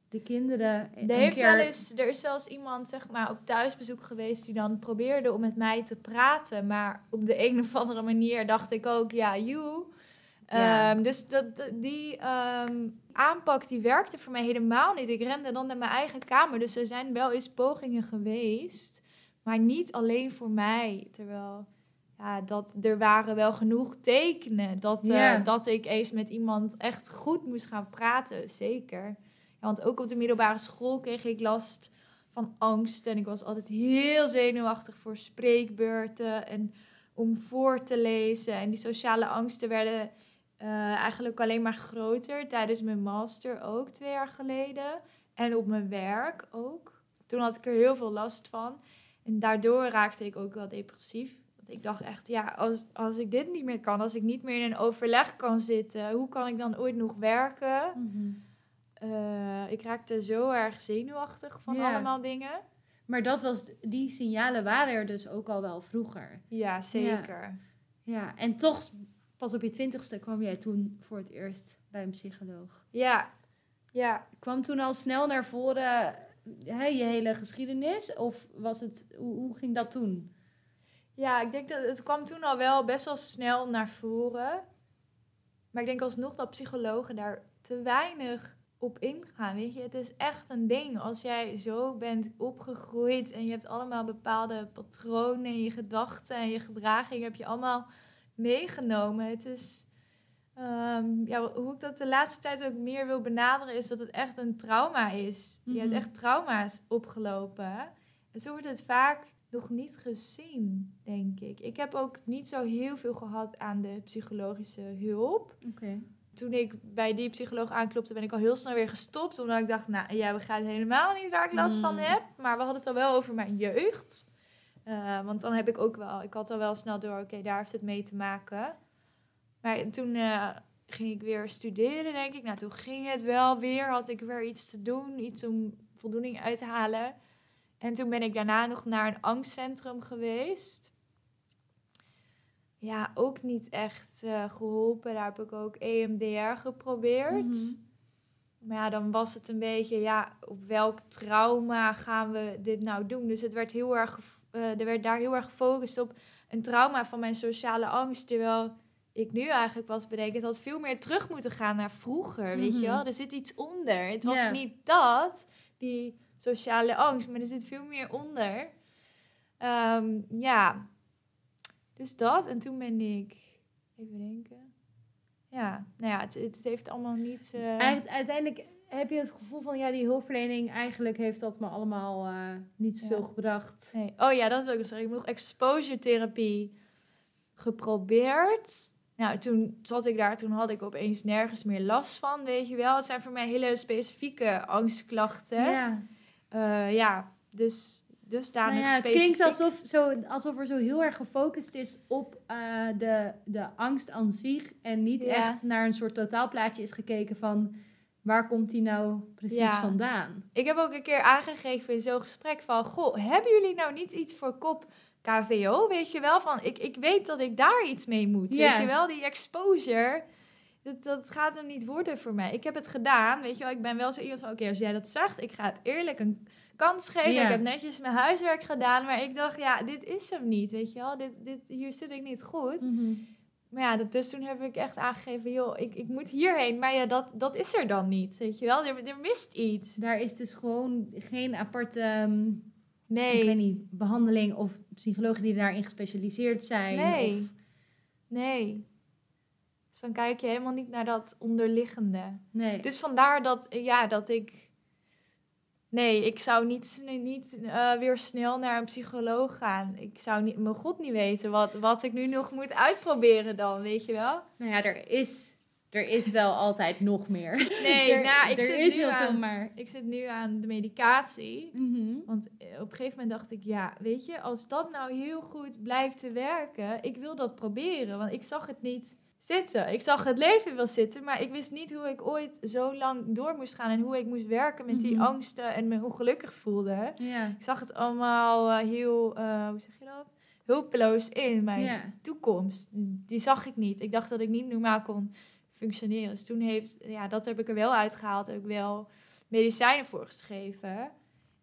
de kinderen een er, heeft keer... wel eens, er is wel eens iemand zeg maar, op thuisbezoek geweest die dan probeerde om met mij te praten. Maar op de een of andere manier dacht ik ook, ja, you. Ja. Ehm, dus dat, die ehm, aanpak die werkte voor mij helemaal niet. Ik rende dan naar mijn eigen kamer. Dus er zijn wel eens pogingen geweest. Maar niet alleen voor mij. Terwijl ja, dat, er waren wel genoeg tekenen dat, eh, dat ik eens met iemand echt goed moest gaan praten. Zeker. Ja, want ook op de middelbare school kreeg ik last van angst. En ik was altijd heel zenuwachtig voor spreekbeurten en om voor te lezen. En die sociale angsten werden eh, eigenlijk alleen maar groter tijdens mijn master ook, twee jaar geleden. En op mijn werk ook. Toen had ik er heel veel last van. En daardoor raakte ik ook wel depressief. Want ik dacht echt, ja, als, als ik dit niet meer kan, als ik niet meer in een overleg kan zitten, hoe kan ik dan ooit nog werken? Mhm. Eh, ik raakte zo erg zenuwachtig van Ja. allemaal dingen. Maar dat was, die signalen waren er dus ook al wel vroeger. Ja, zeker. Ja, en toch, pas op je twintigste kwam jij toen voor het eerst bij een psycholoog. Ja, ja. Kwam toen al snel naar voren hè, je hele geschiedenis? Of was het, hoe, hoe ging dat toen? Ja, ik denk dat het kwam toen al wel best wel snel naar voren. Maar ik denk alsnog dat psychologen daar te weinig op ingaan. Weet je, het is echt een ding. Als jij zo bent opgegroeid en je hebt allemaal bepaalde patronen in je gedachten en je gedraging heb je allemaal meegenomen. Het is, ehm, ja, hoe ik dat de laatste tijd ook meer wil benaderen, is dat het echt een trauma is. Je hebt Mhm. echt trauma's opgelopen. En zo wordt het vaak nog niet gezien, denk ik. Ik heb ook niet zo heel veel gehad aan de psychologische hulp. Oké. Toen ik bij die psycholoog aanklopte, ben ik al heel snel weer gestopt. Omdat ik dacht, nou, jij begrijpt helemaal niet waar ik last van Mm. heb. Maar we hadden het al wel over mijn jeugd. Eh, want dan heb ik ook wel, ik had al wel snel door, oké, daar heeft het mee te maken. Maar toen eh, ging ik weer studeren, denk ik. Nou, toen ging het wel weer, had ik weer iets te doen, iets om voldoening uit te halen. En toen ben ik daarna nog naar een angstcentrum geweest. ja, ook niet echt eh, geholpen. Daar heb ik ook EMDR geprobeerd. Mhm. Maar ja, dan was het een beetje, ja, op welk trauma gaan we dit nou doen? Dus het werd heel erg, gef- eh, er werd daar heel erg gefocust op een trauma van mijn sociale angst. Terwijl ik nu eigenlijk pas bedenk, het had veel meer terug moeten gaan naar vroeger, weet je Mhm. wel? Er zit iets onder. Het was niet dat, die sociale angst, maar er zit veel meer onder. Ehm, ja, dus dat. En toen ben ik, even denken. Ja, nou ja, het, het heeft allemaal niet... eh, Uiteindelijk heb je het gevoel van, ja, die hulpverlening, eigenlijk heeft dat me allemaal eh, niet zoveel Ja. gebracht. Nee. Oh ja, dat wil ik nog zeggen. Ik heb nog exposure therapie geprobeerd. Nou, toen zat ik daar, toen had ik opeens nergens meer last van, weet je wel. Het zijn voor mij hele specifieke angstklachten. Ja. Eh, ja dus, dus daar Nou ja, het klinkt alsof, zo, alsof er zo heel erg gefocust is op eh, de, de angst aan zich. En niet Ja. echt naar een soort totaalplaatje is gekeken van waar komt die nou precies Ja. vandaan. Ik heb ook een keer aangegeven in zo'n gesprek van... Goh, hebben jullie nou niet iets voor kop KVO? Weet je wel, van ik, ik weet dat ik daar iets mee moet. Ja. Weet je wel, die exposure... Dat, dat gaat hem niet worden voor mij. Ik heb het gedaan, weet je wel. Ik ben wel zo iemand van... Oké, als jij dat zegt, ik ga het eerlijk een kans geven. Ja. Ik heb netjes mijn huiswerk gedaan. Maar ik dacht, ja, dit is hem niet, weet je wel. Dit, dit, hier zit ik niet goed. Maar ja, dat, dus toen heb ik echt aangegeven... joh, ik, ik moet hierheen. Maar ja, dat, dat is er dan niet, weet je wel. Er, er mist iets. Daar is dus gewoon geen aparte ehm, Nee. ik weet niet, behandeling of psychologen die daarin gespecialiseerd zijn. Nee. Of, Nee. Dus dan kijk je helemaal niet naar dat onderliggende. nee. Dus vandaar dat, ja, dat ik... Nee, ik zou niet, niet eh, weer snel naar een psycholoog gaan. Ik zou niet, mijn god niet weten wat, wat ik nu nog moet uitproberen dan, weet je wel? nou ja, er is, er is wel altijd nog meer. Nee, <laughs> er, nou, ik er zit is nu heel aan, veel, maar... Ik zit nu aan de medicatie. Mhm. Want eh, op een gegeven moment dacht ik, ja, weet je, als dat nou heel goed blijkt te werken, ik wil dat proberen. Want ik zag het niet zitten. Ik zag het leven wel zitten, maar ik wist niet hoe ik ooit zo lang door moest gaan en hoe ik moest werken met die Mhm. angsten en me ongelukkig voelde. Ja. Ik zag het allemaal eh, heel, eh, hoe zeg je dat? Hulpeloos in mijn Ja. toekomst. Die zag ik niet. Ik dacht dat ik niet normaal kon functioneren. Dus toen heeft, ja, dat heb ik er wel uitgehaald. Heb ik wel medicijnen voor geschreven.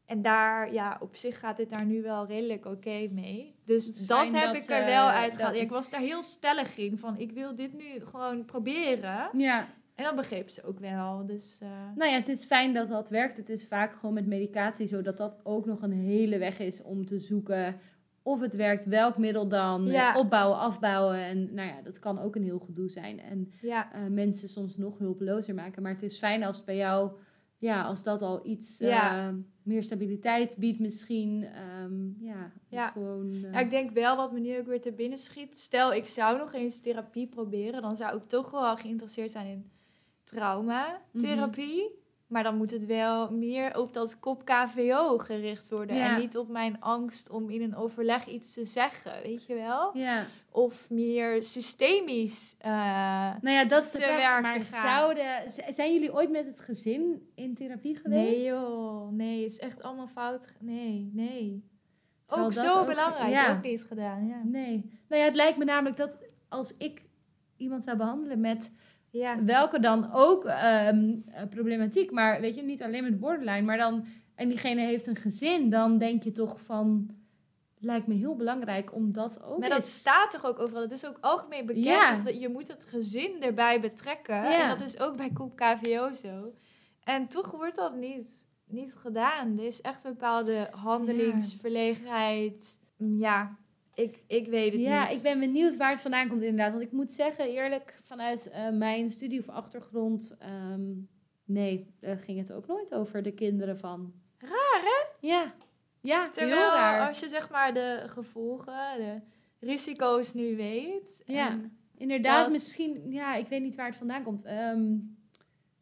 En daar, ja, op zich gaat het daar nu wel redelijk oké mee. Dus dat heb dat, ik er eh, wel uitgehaald. dat- Ja, ik was daar heel stellig in. Van, ik wil dit nu gewoon proberen. ja. En dat begreep ze ook wel. Dus eh, Nou ja, het is fijn dat dat werkt. Het is vaak gewoon met medicatie zo dat dat ook nog een hele weg is om te zoeken of het werkt, welk middel dan, Ja. eh, opbouwen, afbouwen. En nou ja, dat kan ook een heel gedoe zijn. En ja, eh, mensen soms nog hulpelozer maken. Maar het is fijn als het bij jou, ja, als dat al iets Ja. eh, meer stabiliteit biedt misschien. Ehm, ja, Ja. gewoon... eh, Ja, ik denk wel wat me nu ook weer te binnen schiet. Stel, ik zou nog eens therapie proberen. Dan zou ik toch wel geïnteresseerd zijn in traumatherapie. Maar dan moet het wel meer op dat kop KVO gericht worden. Ja. En niet op mijn angst om in een overleg iets te zeggen, weet je wel? ja. Of meer systemisch. eh, Nou ja, dat is de vraag. Maar zouden, zijn jullie ooit met het gezin in therapie geweest? nee joh, nee, het is echt allemaal fout. Nee, nee. Terwijl Ook zo ook- belangrijk, ja. ook niet gedaan, ja. Nee. Nou ja, het lijkt me namelijk dat als ik iemand zou behandelen met Ja, welke dan ook ehm, eh, problematiek, maar weet je, niet alleen met borderline, maar dan, en diegene heeft een gezin, dan denk je toch van, lijkt me heel belangrijk om dat ook Maar dat staat toch ook overal? Dat is ook algemeen bekend. Ja. toch, dat je moet het gezin erbij betrekken. Ja. En dat is ook bij Koep KVO zo. En toch wordt dat niet, niet gedaan. Er is echt een bepaalde handelingsverlegenheid. Ja, ik, ik weet het Ja, niet. ik ben benieuwd waar het vandaan komt inderdaad. Want ik moet zeggen, eerlijk, vanuit eh, mijn studie of achtergrond, ehm, nee, ging het ook nooit over de kinderen van. Raar, hè? Ja, ja heel Terwijl raar. als je zeg maar de gevolgen, de risico's nu weet. Ja. en- Inderdaad, Wat? misschien, ja, ik weet niet waar het vandaan komt. Ehm,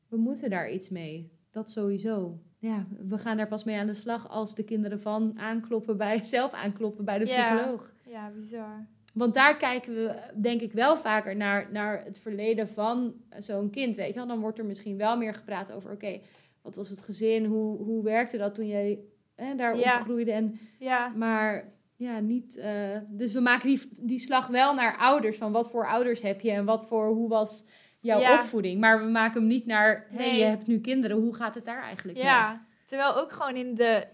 we moeten daar iets mee. Dat sowieso. Ja, we gaan daar pas mee aan de slag als de kinderen van aankloppen bij, <laughs> zelf aankloppen bij de Ja. psycholoog. Ja, bizar. Want daar kijken we, denk ik, wel vaker naar, naar het verleden van zo'n kind. Weet je wel? Dan wordt er misschien wel meer gepraat over, oké, wat was het gezin? Hoe, hoe werkte dat toen jij hè, daar Ja. opgroeide? En, Ja, maar ja, niet. eh, dus we maken die, die slag wel naar ouders. Van wat voor ouders heb je en wat voor, hoe was jouw Ja. opvoeding? Maar we maken hem niet naar, hé, Nee. je hebt nu kinderen, hoe gaat het daar eigenlijk mee? Ja, terwijl ook gewoon in de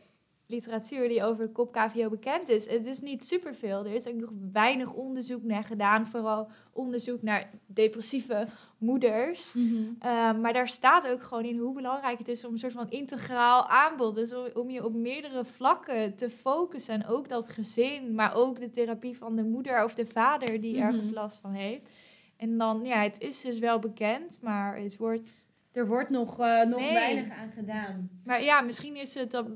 literatuur die over kop KVO bekend is, het is niet superveel. Er is ook nog weinig onderzoek naar gedaan, vooral onderzoek naar depressieve moeders. Mhm. Uh, maar daar staat ook gewoon in hoe belangrijk het is om een soort van integraal aanbod. Dus om, om je op meerdere vlakken te focussen. En ook dat gezin, maar ook de therapie van de moeder of de vader die Mhm. ergens last van heeft. En dan, ja, het is dus wel bekend, maar het wordt Er wordt nog, eh, nog Nee. weinig aan gedaan. Maar ja, misschien is het dat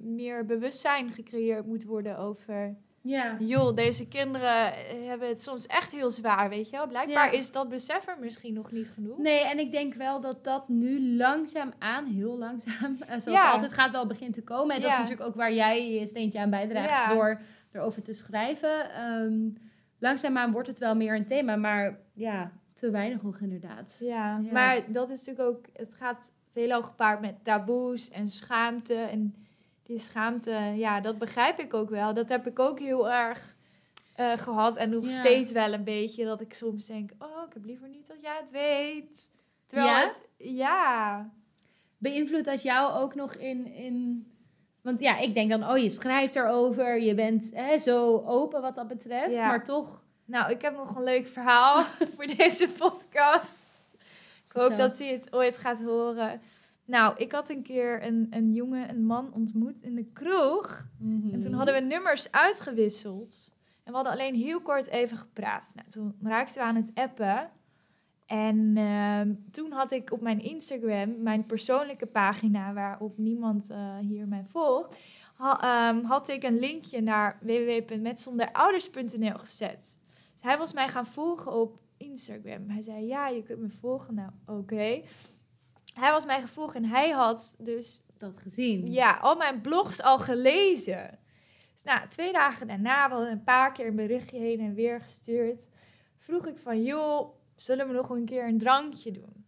meer bewustzijn gecreëerd moet worden over... Ja. joh, deze kinderen eh, hebben het soms echt heel zwaar, weet je wel. Blijkbaar Ja. is dat besef er misschien nog niet genoeg. Nee, en ik denk wel dat dat nu langzaam aan, heel langzaam, eh, zoals Ja. het altijd gaat, wel begint te komen. En dat is natuurlijk ook waar jij je steentje aan bijdraagt door erover te schrijven. Ehm langzaamaan wordt het wel meer een thema, maar ja, te weinig nog inderdaad. Ja, Ja. maar dat is natuurlijk ook... Het gaat veelal gepaard met taboes en schaamte. En die schaamte, ja, dat begrijp ik ook wel. Dat heb ik ook heel erg eh, gehad. En nog Ja. steeds wel een beetje. Dat ik soms denk, oh, ik heb liever niet dat jij het weet. Terwijl Ja? het... Ja, Beïnvloedt dat jou ook nog in, in... Want ja, ik denk dan, oh, je schrijft erover, je bent hè, zo open wat dat betreft, Ja. maar toch... Nou, ik heb nog een leuk verhaal <laughs> voor deze podcast. Ik hoop dat hij het ooit gaat horen. Nou, ik had een keer een, een jongen, een man ontmoet in de kroeg. En toen hadden we nummers uitgewisseld. En we hadden alleen heel kort even gepraat. Nou, toen raakten we aan het appen. En ehm, toen had ik op mijn Instagram, mijn persoonlijke pagina, waarop niemand eh, hier mij volgt, ha- ehm, had ik een linkje naar www.metzonderouders.nl gezet. Dus hij was mij gaan volgen op Instagram. Hij zei, ja, je kunt me volgen. Nou, oké. Hij was mij gaan volgen en hij had dus dat gezien. ja, al mijn blogs al gelezen. Dus nou, twee dagen daarna, we hadden een paar keer een berichtje heen en weer gestuurd. Vroeg ik van, joh, zullen we nog een keer een drankje doen?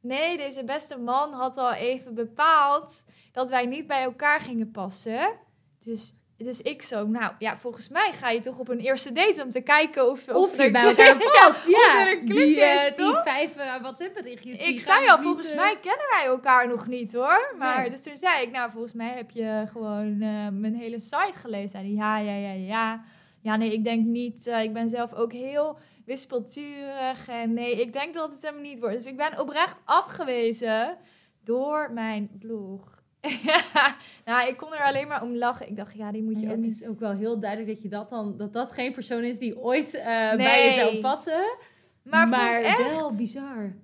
Nee, deze beste man had al even bepaald dat wij niet bij elkaar gingen passen. Dus, dus ik zo, nou ja, volgens mij ga je toch op een eerste date om te kijken of, Of je bij <laughs> elkaar past, of ja. er die, eh, is, die toch? vijf eh, WhatsApp-berichtjes. die Ik zei al, volgens eh, mij kennen wij elkaar nog niet hoor. Maar Nee. dus toen zei ik, nou volgens mij heb je gewoon mijn hele site gelezen. Hij, ja, ja, ja, ja. Ja, nee, ik denk niet. ik ben zelf ook heel wispelturig. En nee, ik denk dat het hem niet wordt. Dus ik ben oprecht afgewezen door mijn blog. <laughs> ja, nou, ik kon er alleen maar om lachen. Ik dacht, ja, die moet je Ja, ook het is ook wel heel duidelijk dat je dat dan dat dat geen persoon is die ooit eh, bij je zou passen. Maar, Maar, echt, wel bizar.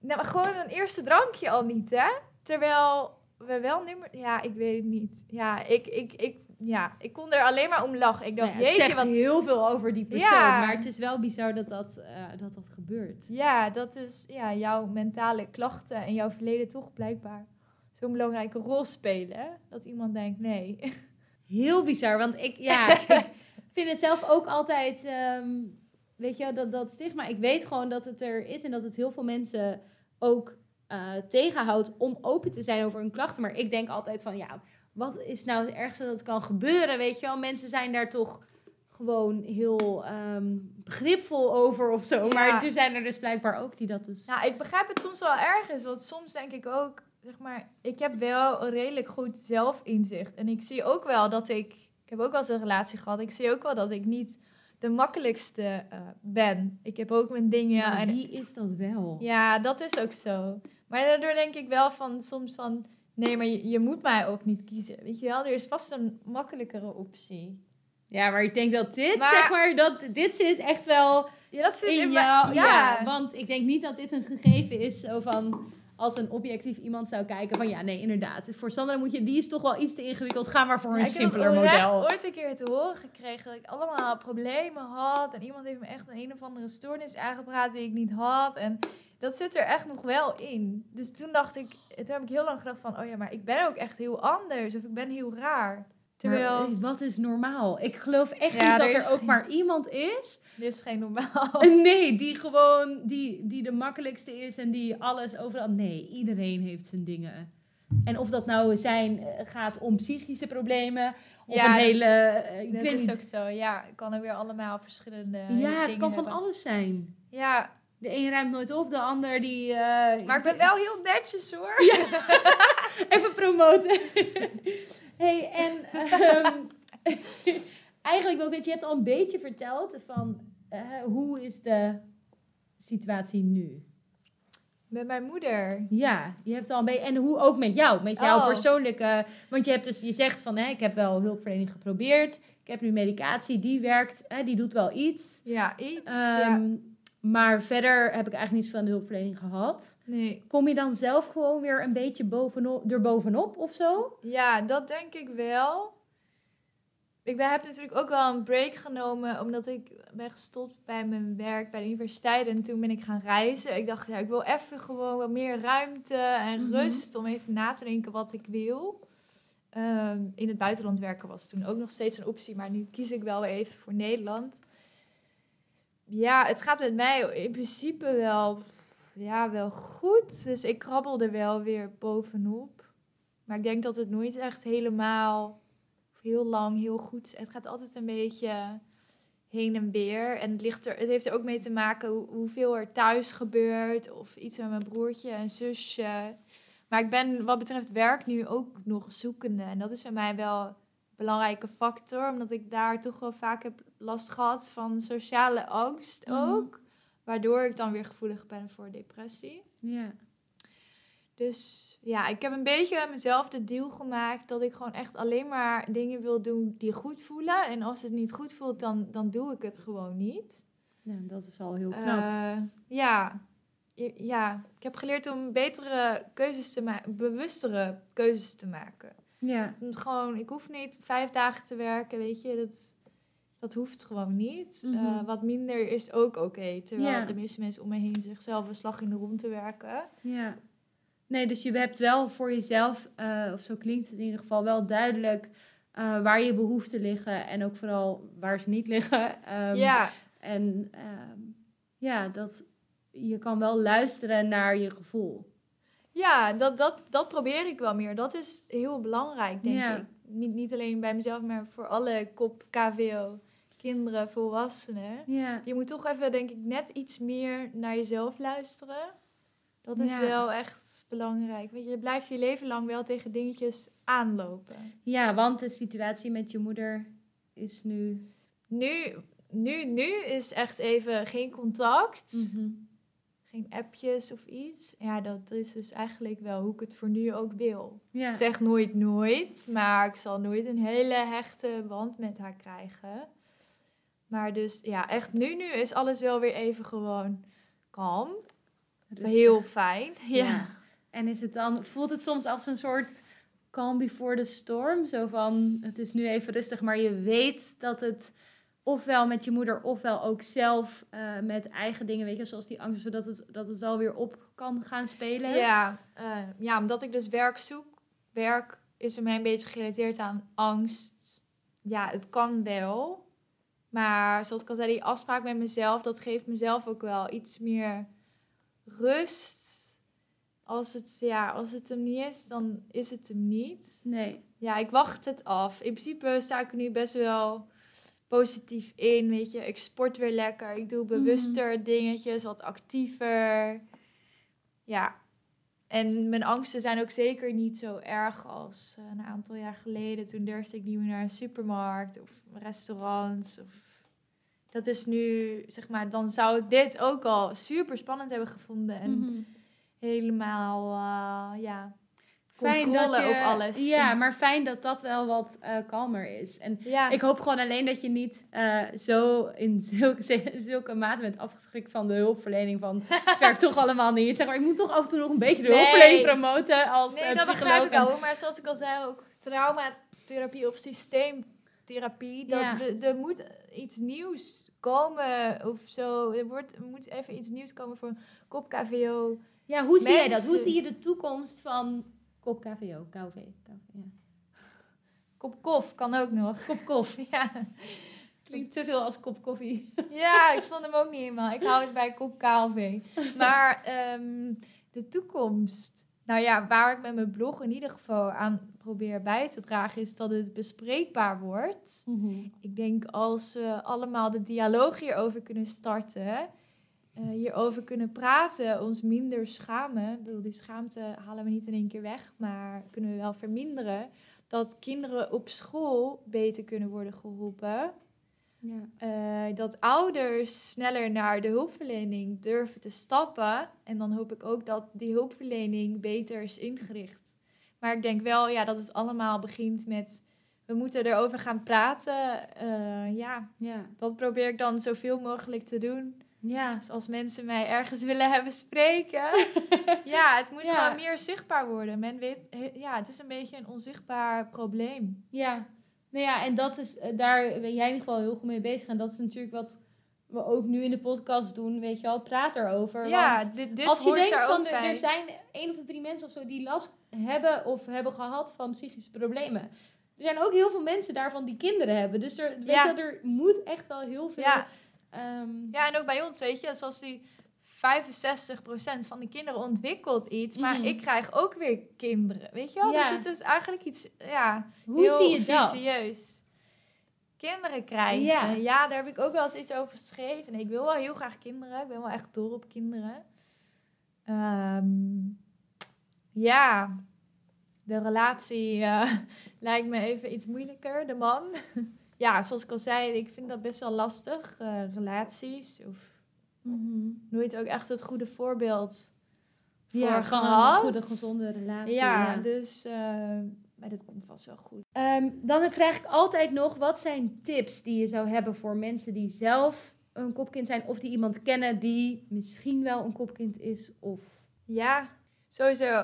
Nou, maar gewoon een eerste drankje al niet, hè? Terwijl we wel nummer... Ja, ik weet het niet. Ja, ik, ik, ik, ja, ik kon er alleen maar om lachen. Ik dacht, Nou ja, het jeetje, zegt wat... heel veel over die persoon, Ja. maar het is wel bizar dat dat, eh, dat, dat gebeurt. Ja, dat is ja, jouw mentale klachten en jouw verleden toch blijkbaar zo'n belangrijke rol spelen. Dat iemand denkt, nee. <laughs> Heel bizar, want ik, ja, <laughs> ik vind het zelf ook altijd, ehm, weet je, dat, dat stigma. Ik weet gewoon dat het er is en dat het heel veel mensen ook eh, tegenhoudt om open te zijn over hun klachten. Maar ik denk altijd van, ja, wat is nou het ergste dat kan gebeuren, weet je wel? Mensen zijn daar toch gewoon heel ehm, begripvol over of zo. Ja. Maar er zijn er dus blijkbaar ook die dat dus... Nou, ik begrijp het soms wel ergens, want soms denk ik ook, zeg maar, ik heb wel een redelijk goed zelfinzicht. En ik zie ook wel dat ik, ik heb ook wel eens een relatie gehad, ik zie ook wel dat ik niet de makkelijkste eh, ben. Ik heb ook mijn dingen Maar en wie is dat wel? Ja, dat is ook zo. Maar daardoor denk ik wel van soms van... Nee, maar je, je moet mij ook niet kiezen. Weet je wel, er is vast een makkelijkere optie. Ja, maar ik denk dat dit, Maar- zeg maar, dat dit zit echt wel Ja, dat zit in in jou. Ja. Ja, want ik denk niet dat dit een gegeven is zo van als een objectief iemand zou kijken van ja, nee, inderdaad. Voor Sandra moet je, die is toch wel iets te ingewikkeld. Ga maar voor Ja, een ik heb simpeler model. ooit een keer te horen gekregen dat ik allemaal problemen had. En iemand heeft me echt een een of andere stoornis aangepraat die ik niet had. En dat zit er echt nog wel in. Dus toen dacht ik, toen heb ik heel lang gedacht van... Oh ja, maar ik ben ook echt heel anders. Of ik ben heel raar. Terwijl, Maar, wat is normaal? Ik geloof echt Ja, niet dat er er ook geen- maar iemand is. dit is geen normaal. <laughs> Nee, die gewoon, die, die de makkelijkste is en die alles overal. Nee, iedereen heeft zijn dingen. En of dat nou zijn, eh, gaat om psychische problemen of Ja, een dat- hele... eh, ik dat weet is niet. ook zo. Ja, het kan ook weer allemaal verschillende ja, het kan van hebben. alles zijn. Ja, De een ruimt nooit op, de ander die... eh, maar ik ben wel heel netjes hoor. <laughs> Even promoten. <laughs> hey, en ehm, <laughs> eigenlijk ook, weet je, je hebt al een beetje verteld van eh, hoe is de situatie nu? Met mijn moeder. Ja, je hebt al een beetje, en hoe ook met jou, met jouw Oh. persoonlijke, want je hebt dus, je zegt van, hè, ik heb wel hulpverlening geprobeerd, ik heb nu medicatie, die werkt, hè, die doet wel iets. Ja, iets. ja. Maar verder heb ik eigenlijk niets van de hulpverlening gehad. Nee. Kom je dan zelf gewoon weer een beetje bovenop, erbovenop of zo? Ja, dat denk ik wel. Ik ben, heb natuurlijk ook wel een break genomen, omdat ik ben gestopt bij mijn werk bij de universiteit. En toen ben ik gaan reizen. Ik dacht, ja, ik wil even gewoon wat meer ruimte en Mhm. rust om even na te denken wat ik wil. Ehm, in het buitenland werken was toen ook nog steeds een optie, maar nu kies ik wel weer even voor Nederland. Ja, het gaat met mij in principe wel, ja, wel goed. Dus ik krabbel er wel weer bovenop. Maar ik denk dat het nooit echt helemaal, heel lang, heel goed. Het gaat altijd een beetje heen en weer. En het, ligt er, het heeft er ook mee te maken hoe, hoeveel er thuis gebeurt. Of iets met mijn broertje en zusje. Maar ik ben wat betreft werk nu ook nog zoekende. En dat is bij mij wel een belangrijke factor. Omdat ik daar toch wel vaak heb last gehad van sociale angst Mhm. ook. Waardoor ik dan weer gevoelig ben voor depressie. Ja. Dus ja, ik heb een beetje mezelf de deal gemaakt dat ik gewoon echt alleen maar dingen wil doen die goed voelen. En als het niet goed voelt, dan, dan doe ik het gewoon niet. ja, dat is al heel knap. Eh, ja. I- ja, ik heb geleerd om betere keuzes te maken, bewustere keuzes te maken. ja. Gewoon, ik hoef niet vijf dagen te werken, weet je, dat, dat hoeft gewoon niet. Mhm. Eh, wat minder is ook oké, terwijl de meeste mensen om me heen zichzelf een slag in de rond te werken. Ja. Nee, dus je hebt wel voor jezelf, eh, of zo klinkt het in ieder geval, wel duidelijk eh, waar je behoeften liggen en ook vooral waar ze niet liggen. Ehm, ja, En ehm, ja, dat je kan wel luisteren naar je gevoel. Ja, dat, dat, dat probeer ik wel meer. Dat is heel belangrijk, denk Ja. ik. Niet, niet alleen bij mezelf, maar voor alle kop KVO, kinderen, volwassenen. Ja. Je moet toch even, denk ik, net iets meer naar jezelf luisteren. Dat is Ja. wel echt belangrijk. Weet je, je blijft je leven lang wel tegen dingetjes aanlopen. ja, want de situatie met je moeder is nu. Nu, nu, nu is echt even geen contact. Mhm. Geen appjes of iets. Ja, dat is dus eigenlijk wel hoe ik het voor nu ook wil. Ja. Ik zeg nooit nooit, maar ik zal nooit een hele hechte band met haar krijgen. Maar dus ja, echt nu, nu is alles wel weer even gewoon kalm. Rustig. Heel fijn. <laughs> Ja. Ja. En is het dan, voelt het soms als een soort calm before the storm? Zo van, het is nu even rustig, maar je weet dat het ofwel met je moeder, ofwel ook zelf eh, met eigen dingen, weet je, zoals die angst, zodat het, dat het wel weer op kan gaan spelen. Ja, eh, ja, omdat ik dus werk zoek. Werk is bij mij een beetje gerelateerd aan angst. Ja, het kan wel. Maar zoals ik al zei, die afspraak met mezelf, dat geeft mezelf ook wel iets meer rust. Als het, ja, als het hem niet is, dan is het hem niet. Nee. Ja, ik wacht het af. In principe sta ik er nu best wel positief in, weet je. Ik sport weer lekker. Ik doe bewuster dingetjes, wat actiever. Ja. En mijn angsten zijn ook zeker niet zo erg als eh, een aantal jaar geleden. Toen durfde ik niet meer naar een supermarkt of restaurants. Of... Dat is nu, zeg maar, dan zou ik dit ook al super spannend hebben gevonden. En Mhm. helemaal, eh, ja, Fijn controle dat je, op alles. Ja, maar fijn dat dat wel wat eh, kalmer is. En Ja. ik hoop gewoon alleen dat je niet eh, zo in zulke, <laughs> zulke mate bent afgeschrikt van de hulpverlening. Van het werkt toch <laughs> allemaal niet. Zeg maar, ik moet toch af en toe nog een beetje de Nee. hulpverlening promoten als Nee, dat begrijp ik wel. Maar zoals ik al zei, ook traumatherapie of systeemtherapie. Dat, Ja. er, er moet iets nieuws komen of zo. Er, wordt, er moet even iets nieuws komen voor kop KVO. Ja, hoe zie jij dat? Hoe zie je de toekomst van Kop KVO? KV. KV ja. Kop kof kan ook nog. Kop kof. <laughs> Ja. Klinkt te veel als kop koffie. <laughs> ja, ik vond hem ook niet helemaal. Ik hou het bij kop KLV. Maar ehm, de toekomst. Nou ja, waar ik met mijn blog in ieder geval aan probeer bij te dragen, is dat het bespreekbaar wordt. Ik denk als we allemaal de dialoog hierover kunnen starten, uh, hierover kunnen praten, ons minder schamen. Ik bedoel, die schaamte halen we niet in één keer weg, maar kunnen we wel verminderen. Dat kinderen op school beter kunnen worden geholpen. Ja. Uh, dat ouders sneller naar de hulpverlening durven te stappen. En dan hoop ik ook dat die hulpverlening beter is ingericht. Maar ik denk wel ja, dat het allemaal begint met we moeten erover gaan praten. Uh, ja, ja, dat probeer ik dan zoveel mogelijk te doen. Ja. Dus als mensen mij ergens <laughs> willen hebben spreken. <laughs> ja, het moet gewoon meer zichtbaar worden. Men weet, ja, het is een beetje een onzichtbaar probleem. Ja, nou ja, en dat is, eh, daar ben jij in ieder geval heel goed mee bezig. En dat is natuurlijk wat we ook nu in de podcast doen, weet je wel, praat erover. Ja, Want dit, dit als je denkt van, er, er zijn één of drie mensen of zo die last hebben of hebben gehad van psychische problemen. Er zijn ook heel veel mensen daarvan die kinderen hebben. Dus er, weet je, er moet echt wel heel veel... Ja. Ehm, ja, en ook bij ons, weet je, zoals die 65% van de kinderen ontwikkelt iets, maar mhm. ik krijg ook weer kinderen. Weet je wel? Dus het is eigenlijk iets, ja, Hoe heel zie je. Dat? Kinderen krijgen. Ja. ja. daar heb ik ook wel eens iets over geschreven. Ik wil wel heel graag kinderen. Ik ben wel echt dol op kinderen. Ehm, ja, de relatie uh, <laughs> lijkt me even iets moeilijker, de man. <laughs> ja, zoals ik al zei, ik vind dat best wel lastig. Uh, relaties of Mm Nooit ook echt het goede voorbeeld voor ja, gehad. een goede, gezonde relatie. Ja, dus uh, maar dat komt vast wel goed. Um, dan vraag ik altijd nog, wat zijn tips die je zou hebben voor mensen die zelf een kopkind zijn... of die iemand kennen die misschien wel een kopkind is of... Ja, sowieso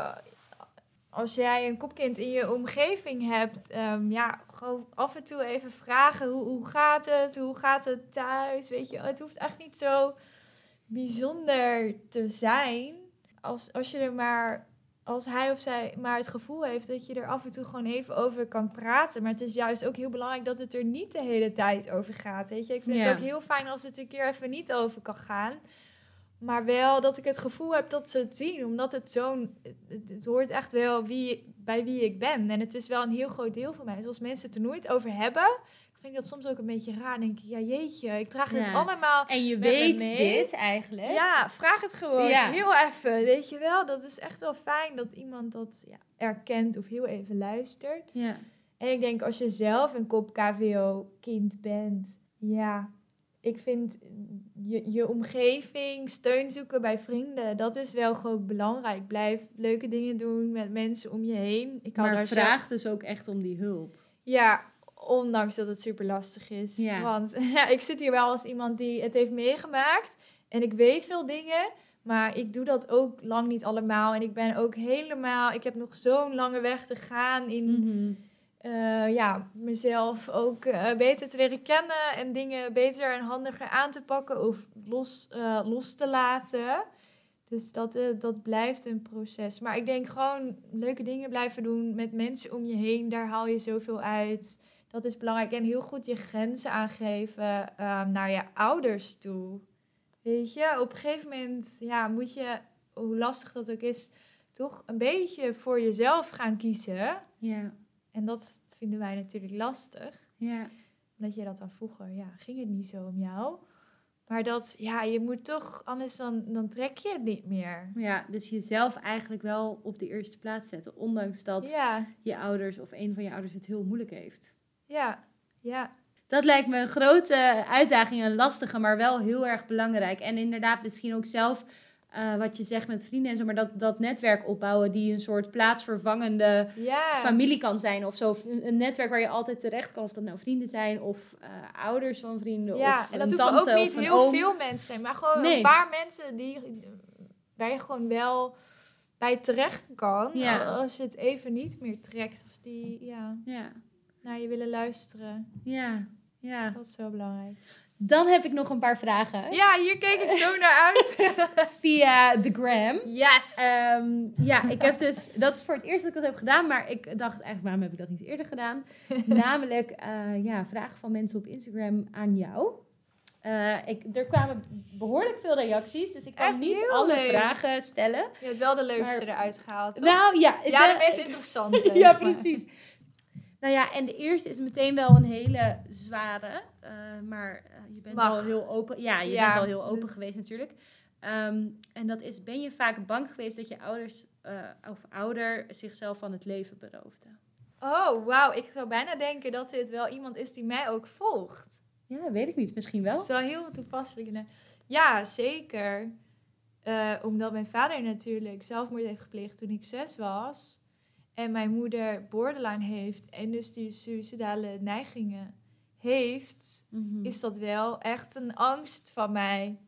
als jij een kopkind in je omgeving hebt, um, ja, gewoon af en toe even vragen hoe, hoe gaat het? Hoe gaat het thuis? Weet je, het hoeft echt niet zo bijzonder te zijn. Als, als je er maar, als hij of zij maar het gevoel heeft dat je er af en toe gewoon even over kan praten. Maar het is juist ook heel belangrijk dat het er niet de hele tijd over gaat. Weet je, ik vind het ook heel fijn als het een keer even niet over kan gaan. Maar wel dat ik het gevoel heb dat ze het zien. Omdat het zo'n. Het, hoort echt wel wie, bij wie ik ben. En het is wel een heel groot deel van mij. Dus als mensen het er nooit over hebben vind ik dat soms ook een beetje raar. denk ik, ja jeetje, ik draag het allemaal En je weet dit eigenlijk. Ja, vraag het gewoon heel even. Weet je wel, dat is echt wel fijn dat iemand dat ja, erkent of heel even luistert. Ja. En ik denk, als je zelf een kop KVO-kind bent, ja, ik vind je, je omgeving, steun zoeken bij vrienden, dat is wel gewoon belangrijk. Blijf leuke dingen doen met mensen om je heen. Ik maar vraag dus ook echt om die hulp. Ja, Ondanks dat het super lastig is. Ja. Want <laughs> ja, ik zit hier wel als iemand die het heeft meegemaakt. En ik weet veel dingen. Maar ik doe dat ook lang niet allemaal. En ik ben ook helemaal. Ik heb nog zo'n lange weg te gaan in. Mhm. Eh, ja, mezelf ook uh, beter te leren kennen en dingen beter en handiger aan te pakken of los, uh, los te laten. Dus dat, dat blijft een proces. Maar ik denk gewoon leuke dingen blijven doen met mensen om je heen. Daar haal je zoveel uit. Dat is belangrijk. En heel goed je grenzen aangeven um, naar je ouders toe. Weet je, op een gegeven moment ja, moet je, hoe lastig dat ook is, toch een beetje voor jezelf gaan kiezen. Ja. En dat vinden wij natuurlijk lastig. Ja. Omdat je dat dan vroeger, ja, ging het niet zo om jou. Maar dat, ja, je moet toch, anders dan, dan trek je het niet meer. Ja, dus jezelf eigenlijk wel op de eerste plaats zetten. Ondanks dat ja. je ouders of een van je ouders het heel moeilijk heeft. Ja, ja. Dat lijkt me een grote uitdaging, een lastige, maar wel heel erg belangrijk. En inderdaad, misschien ook zelf, uh, wat je zegt met vrienden en zo, maar dat, dat netwerk opbouwen die een soort plaatsvervangende familie kan zijn of zo. Of een, netwerk waar je altijd terecht kan, of dat nou vrienden zijn of uh, ouders van vrienden ja, of en dat hoeven ook niet heel veel mensen zijn, maar gewoon een paar mensen die, waar je gewoon wel bij terecht kan. Ja. Als je het even niet meer trekt. Of die, ja. ja naar je willen luisteren. Ja, ja. Dat is zo belangrijk. Dan heb ik nog een paar vragen. Ja, hier keek ik zo naar uit. <laughs> Via de gram. Yes. Um, ja, ik heb dus... Dat is voor het eerst dat ik dat heb gedaan. Maar ik dacht eigenlijk, waarom heb ik dat niet eerder gedaan? <laughs> Namelijk, uh, ja, vragen van mensen op Instagram aan jou. Eh, ik, er kwamen behoorlijk veel reacties, dus ik kan Echt niet alle leuk. vragen stellen. Je hebt wel de leukste Maar- eruit gehaald, toch? Nou ja, ja, de de- meest interessante. <laughs> ja, precies. Nou ja, en de eerste is meteen wel een hele zware. eh, maar eh, je bent Mag. al heel open. Ja, je Ja, bent al heel open geweest natuurlijk. Ehm, en dat is, ben je vaak bang geweest dat je ouders eh, of ouder zichzelf van het leven beroofde? Oh, wauw. Ik zou bijna denken dat dit wel iemand is die mij ook volgt. Ja, weet ik niet. Misschien wel. Dat is wel heel toepasselijk. Ja, zeker. Omdat mijn vader natuurlijk zelfmoord heeft gepleegd toen ik zes was. En mijn moeder borderline heeft en dus die suïcidale neigingen heeft. Mhm. is dat wel echt een angst van mij.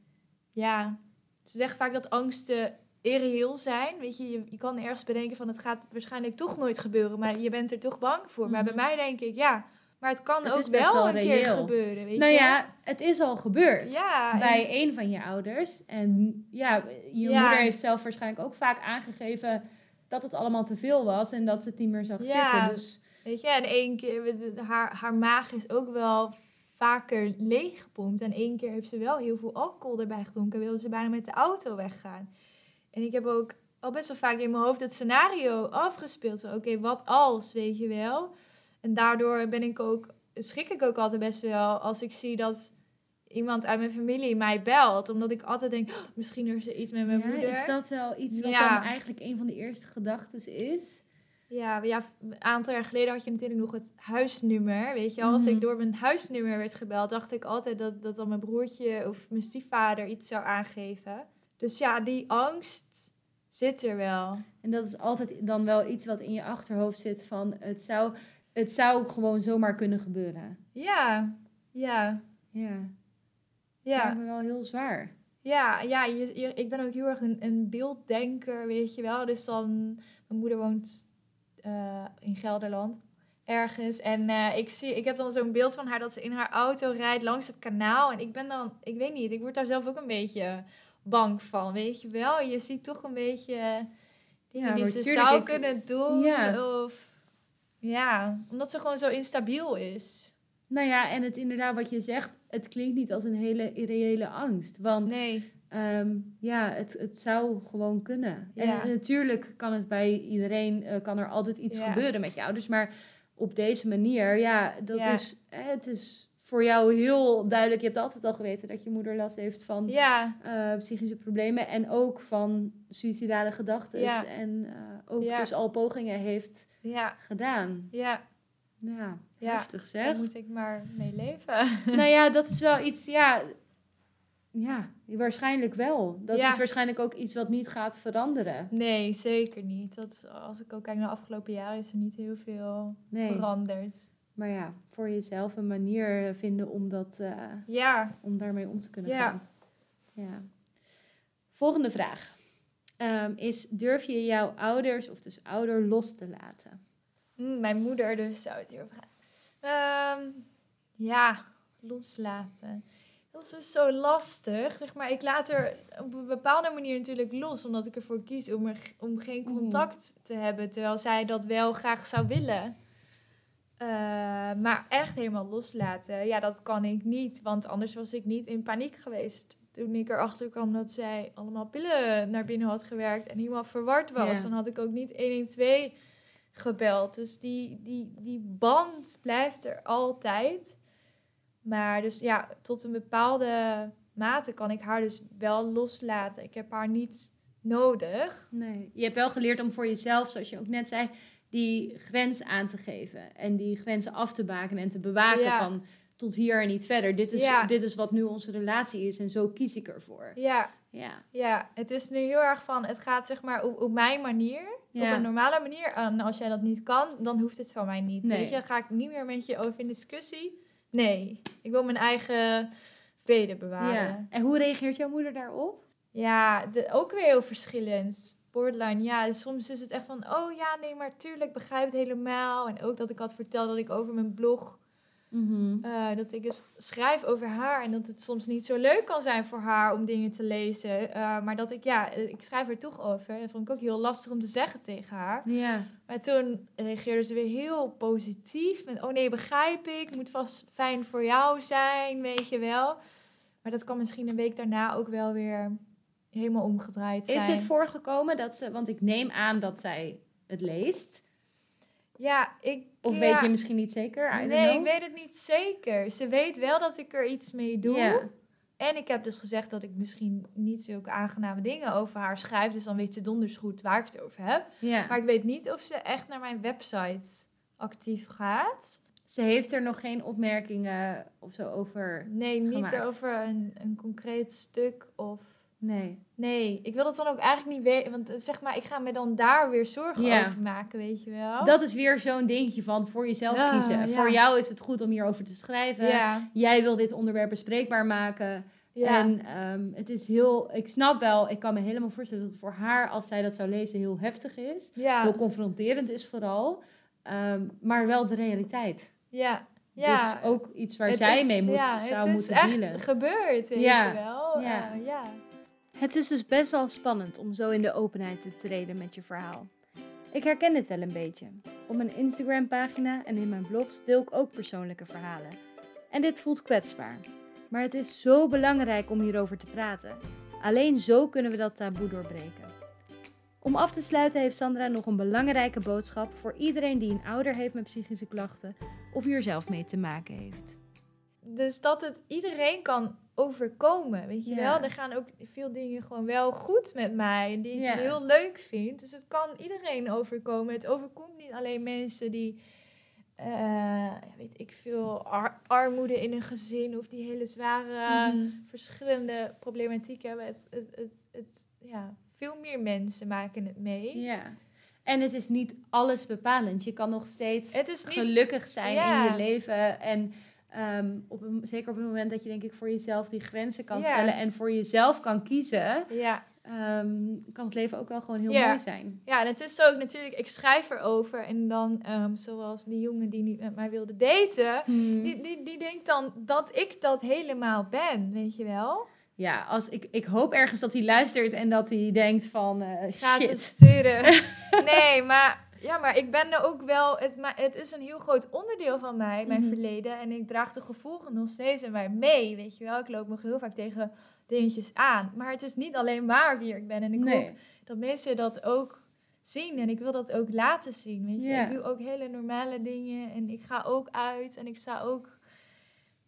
Ja, ze zeggen vaak dat angsten irreëel zijn. Weet je, je, je kan ergens bedenken van het gaat waarschijnlijk toch nooit gebeuren, maar je bent er toch bang voor. Maar bij Mhm. mij denk ik, ja, maar het kan Het ook wel, wel een keer gebeuren. Weet nou je? ja, het is al gebeurd. ja, en- bij een van je ouders. En ja, je Ja. moeder heeft zelf waarschijnlijk ook vaak aangegeven dat het allemaal te veel was en dat ze het niet meer zag Ja. zitten. Dus Weet je, en één keer, haar, haar maag is ook wel vaker leeggepompt. En één keer heeft ze wel heel veel alcohol erbij gedronken. Wilde ze bijna met de auto weggaan. En ik heb ook al best wel vaak in mijn hoofd het scenario afgespeeld. Oké, wat als, weet je wel. En daardoor ben ik ook, schrik ik ook altijd best wel als ik zie dat iemand uit mijn familie mij belt. Omdat ik altijd denk, "Oh, misschien is er iets met mijn ja, moeder. is dat wel iets wat Ja. dan eigenlijk een van de eerste gedachten is? Ja, ja, een aantal jaar geleden had je natuurlijk nog het huisnummer. Weet je, als Mhm. ik door mijn huisnummer werd gebeld, dacht ik altijd dat, dat dan mijn broertje of mijn stiefvader iets zou aangeven. Dus ja, die angst zit er wel. En dat is altijd dan wel iets wat in je achterhoofd zit van het zou, het zou gewoon zomaar kunnen gebeuren. Ja, ja, Ja, ja. lijkt me wel heel zwaar. Ja, ja je, je- ik ben ook heel erg een, een beelddenker, weet je wel. Dus dan, mijn moeder woont eh, in Gelderland, ergens. En eh, ik, zie, ik heb dan zo'n beeld van haar dat ze in haar auto rijdt langs het kanaal. En ik ben dan, ik weet niet, ik word daar zelf ook een beetje bang van, weet je wel. Je ziet toch een beetje dingen Ja, die ze zou ik- kunnen doen. Ja. Of, ja, omdat ze gewoon zo instabiel is. Nou ja, en het inderdaad wat je zegt, het klinkt niet als een hele irreële angst. Want Nee, Ehm, ja, het, het zou gewoon kunnen. Ja. En natuurlijk kan het bij iedereen, eh, kan er altijd iets Ja. gebeuren met je ouders. Maar op deze manier, ja, dat Ja. is, eh, het is voor jou heel duidelijk. Je hebt altijd al geweten dat je moeder last heeft van ja, eh, psychische problemen. En ook van suïcidale gedachten. Ja. En eh, ook dus al pogingen heeft ja, gedaan. ja. Ja, Ja, heftig zeg. Daar moet ik maar mee leven. <laughs> nou ja, dat is wel iets, ja, ja, waarschijnlijk wel. Dat Ja. is waarschijnlijk ook iets wat niet gaat veranderen. Nee, zeker niet. Dat, als ik ook kijk naar de afgelopen jaren, is er niet heel veel Nee, veranderd. maar ja, voor jezelf een manier vinden om, dat, eh, Ja, om daarmee om te kunnen Ja. gaan. Ja. Volgende vraag Ehm, is, durf je jouw ouders of dus ouder los te laten? Hm, mijn moeder dus zou het hierover gaan. Ehm, ja, loslaten. Dat is dus zo lastig. Zeg maar, ik laat er op een bepaalde manier natuurlijk los, omdat ik ervoor kies om, er, om geen Mhm. contact te hebben, terwijl zij dat wel graag zou willen. Eh, maar echt helemaal loslaten, ja, dat kan ik niet, want anders was ik niet in paniek geweest. Toen ik erachter kwam dat zij allemaal pillen naar binnen had gewerkt en helemaal verward was, Ja. dan had ik ook niet 112 gebeld. Dus die, die, die band blijft er altijd. Maar dus ja, tot een bepaalde mate kan ik haar dus wel loslaten. Ik heb haar niet nodig. Nee, je hebt wel geleerd om voor jezelf, zoals je ook net zei, die grens aan te geven. En die grenzen af te baken en te bewaken Ja. van tot hier en niet verder. Dit is, Ja. dit is wat nu onze relatie is en zo kies ik ervoor. Ja, Ja, ja, het is nu heel erg van, het gaat zeg maar op, op mijn manier. Ja. Op een normale manier. En als jij dat niet kan, dan hoeft het van mij niet. Nee. Weet je, dan ga ik niet meer met je over in discussie. Nee, ik wil mijn eigen vrede bewaren. ja. En hoe reageert jouw moeder daarop? Ja, de, ook weer heel verschillend. Borderline, ja, soms is het echt van, oh ja, nee, maar tuurlijk, begrijp het helemaal. En ook dat ik had verteld dat ik over mijn blog, eh, dat ik dus schrijf over haar. En dat het soms niet zo leuk kan zijn voor haar om dingen te lezen. Eh, maar dat ik, ja, eh, ik schrijf er toch over. Dat vond ik ook heel lastig om te zeggen tegen haar. Ja, Maar toen reageerde ze weer heel positief. Met, oh nee, begrijp ik. Moet vast fijn voor jou zijn, weet je wel. Maar dat kan misschien een week daarna ook wel weer helemaal omgedraaid zijn. Is het voorgekomen dat ze, want ik neem aan dat zij het leest. Ja, ik... Of ja, weet je misschien niet zeker? Nee, ik weet het niet zeker. Ze weet wel dat ik er iets mee doe. Ja. En ik heb dus gezegd dat ik misschien niet zulke aangename dingen over haar schrijf. Dus dan weet ze donders goed waar ik het over heb. Ja. Maar ik weet niet of ze echt naar mijn website actief gaat. Ze heeft er nog geen opmerkingen of zo over. Nee, niet Gemaakt. over een, een concreet stuk of... Nee. Nee, ik wil dat dan ook eigenlijk niet weten. Want eh, zeg maar, ik ga me dan daar weer zorgen Ja. over maken, weet je wel. Dat is weer zo'n dingetje van voor jezelf Ja, kiezen. ja. Voor jou is het goed om hierover te schrijven. Jij wil dit onderwerp bespreekbaar maken. En ehm, het is heel, ik snap wel, ik kan me helemaal voorstellen dat het voor haar, als zij dat zou lezen, heel heftig is. Heel confronterend is vooral. Ehm, maar wel de realiteit. ja, ja. Dus ook iets waar Het zij is- mee moet, ja, zou het moeten is echt dealen. gebeurd, weet Ja, je wel. ja. Eh, ja. Het is dus best wel spannend om zo in de openheid te treden met je verhaal. Ik herken dit wel een beetje. Op mijn Instagram-pagina en in mijn blogs deel ik ook persoonlijke verhalen. En dit voelt kwetsbaar. Maar het is zo belangrijk om hierover te praten. Alleen zo kunnen we dat taboe doorbreken. Om af te sluiten heeft Sandra nog een belangrijke boodschap voor iedereen die een ouder heeft met psychische klachten of hier zelf mee te maken heeft. Dus dat het iedereen kan overkomen, weet je wel. Er gaan ook veel dingen gewoon wel goed met mij, die ik heel leuk vind. Dus het kan iedereen overkomen. Het overkomt niet alleen mensen die, eh, weet ik veel, ar- armoede in een gezin of die hele zware, Mhm. verschillende problematiek hebben. Het, het, het, het, ja, veel meer mensen maken het mee. Ja. En het is niet alles bepalend. Je kan nog steeds Het is niet gelukkig zijn in je leven. En ehm, op een, zeker op het moment dat je denk ik voor jezelf die grenzen kan stellen en voor jezelf kan kiezen, Ja. ehm, kan het leven ook wel gewoon heel mooi zijn. Ja, en het is ook natuurlijk, ik schrijf erover en dan, ehm, zoals die jongen die niet met mij wilde daten, Hmm. die, die, die denkt dan dat ik dat helemaal ben, weet je wel? Ja, als ik, ik hoop ergens dat hij luistert en dat hij denkt van eh Gaat shit. het sturen? <laughs> nee, maar, ja, maar ik ben er ook wel, het, maar het is een heel groot onderdeel van mij, mijn Mhm. verleden. En ik draag de gevolgen nog steeds in mij mee, weet je wel? Ik loop nog heel vaak tegen dingetjes aan. Maar het is niet alleen maar wie ik ben. En ik Nee. hoop dat mensen dat ook zien. En ik wil dat ook laten zien. Weet je? Ik doe ook hele normale dingen. En ik ga ook uit. En ik sta ook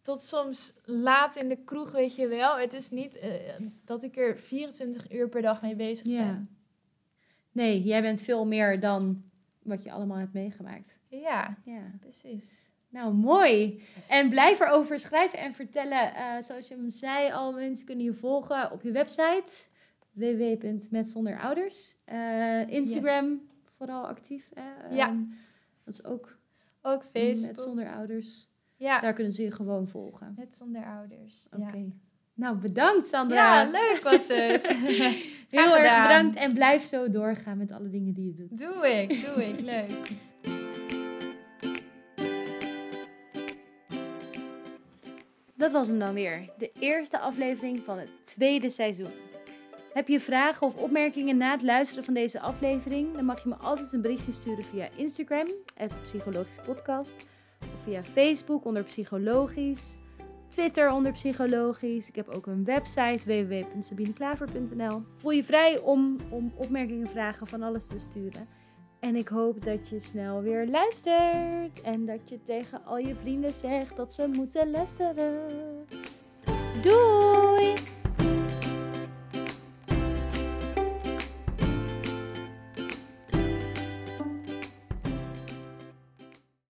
tot soms laat in de kroeg, weet je wel. Het is niet eh, dat ik er 24 uur per dag mee bezig ben. Nee, jij bent veel meer dan wat je allemaal hebt meegemaakt. Ja, Ja. precies. Nou, mooi. En blijf erover schrijven en vertellen. Eh, zoals je hem zei al, mensen kunnen je volgen op je website. www.metzonderouders. Eh Instagram vooral actief. Hè? Ja. Ehm, dat is ook Ook met Facebook. zonder ouders. Ja, Daar kunnen ze je gewoon volgen. met zonder ouders. Oké. Ja. Nou, bedankt Sandra. ja, leuk was het. <laughs> Heel Graag erg bedankt en blijf zo doorgaan met alle dingen die je doet. Doe ik, doe ik. Leuk. Dat was hem dan weer. De eerste aflevering van het tweede seizoen. Heb je vragen of opmerkingen na het luisteren van deze aflevering? Dan mag je me altijd een berichtje sturen via Instagram, het Psychologisch Podcast. Of via Facebook onder Psychologisch. Twitter onder Psychologisch. Ik heb ook een website www.sabineklaver.nl. Voel je vrij om, om opmerkingen, vragen, van alles te sturen. En ik hoop dat je snel weer luistert. En dat je tegen al je vrienden zegt dat ze moeten luisteren. Doei!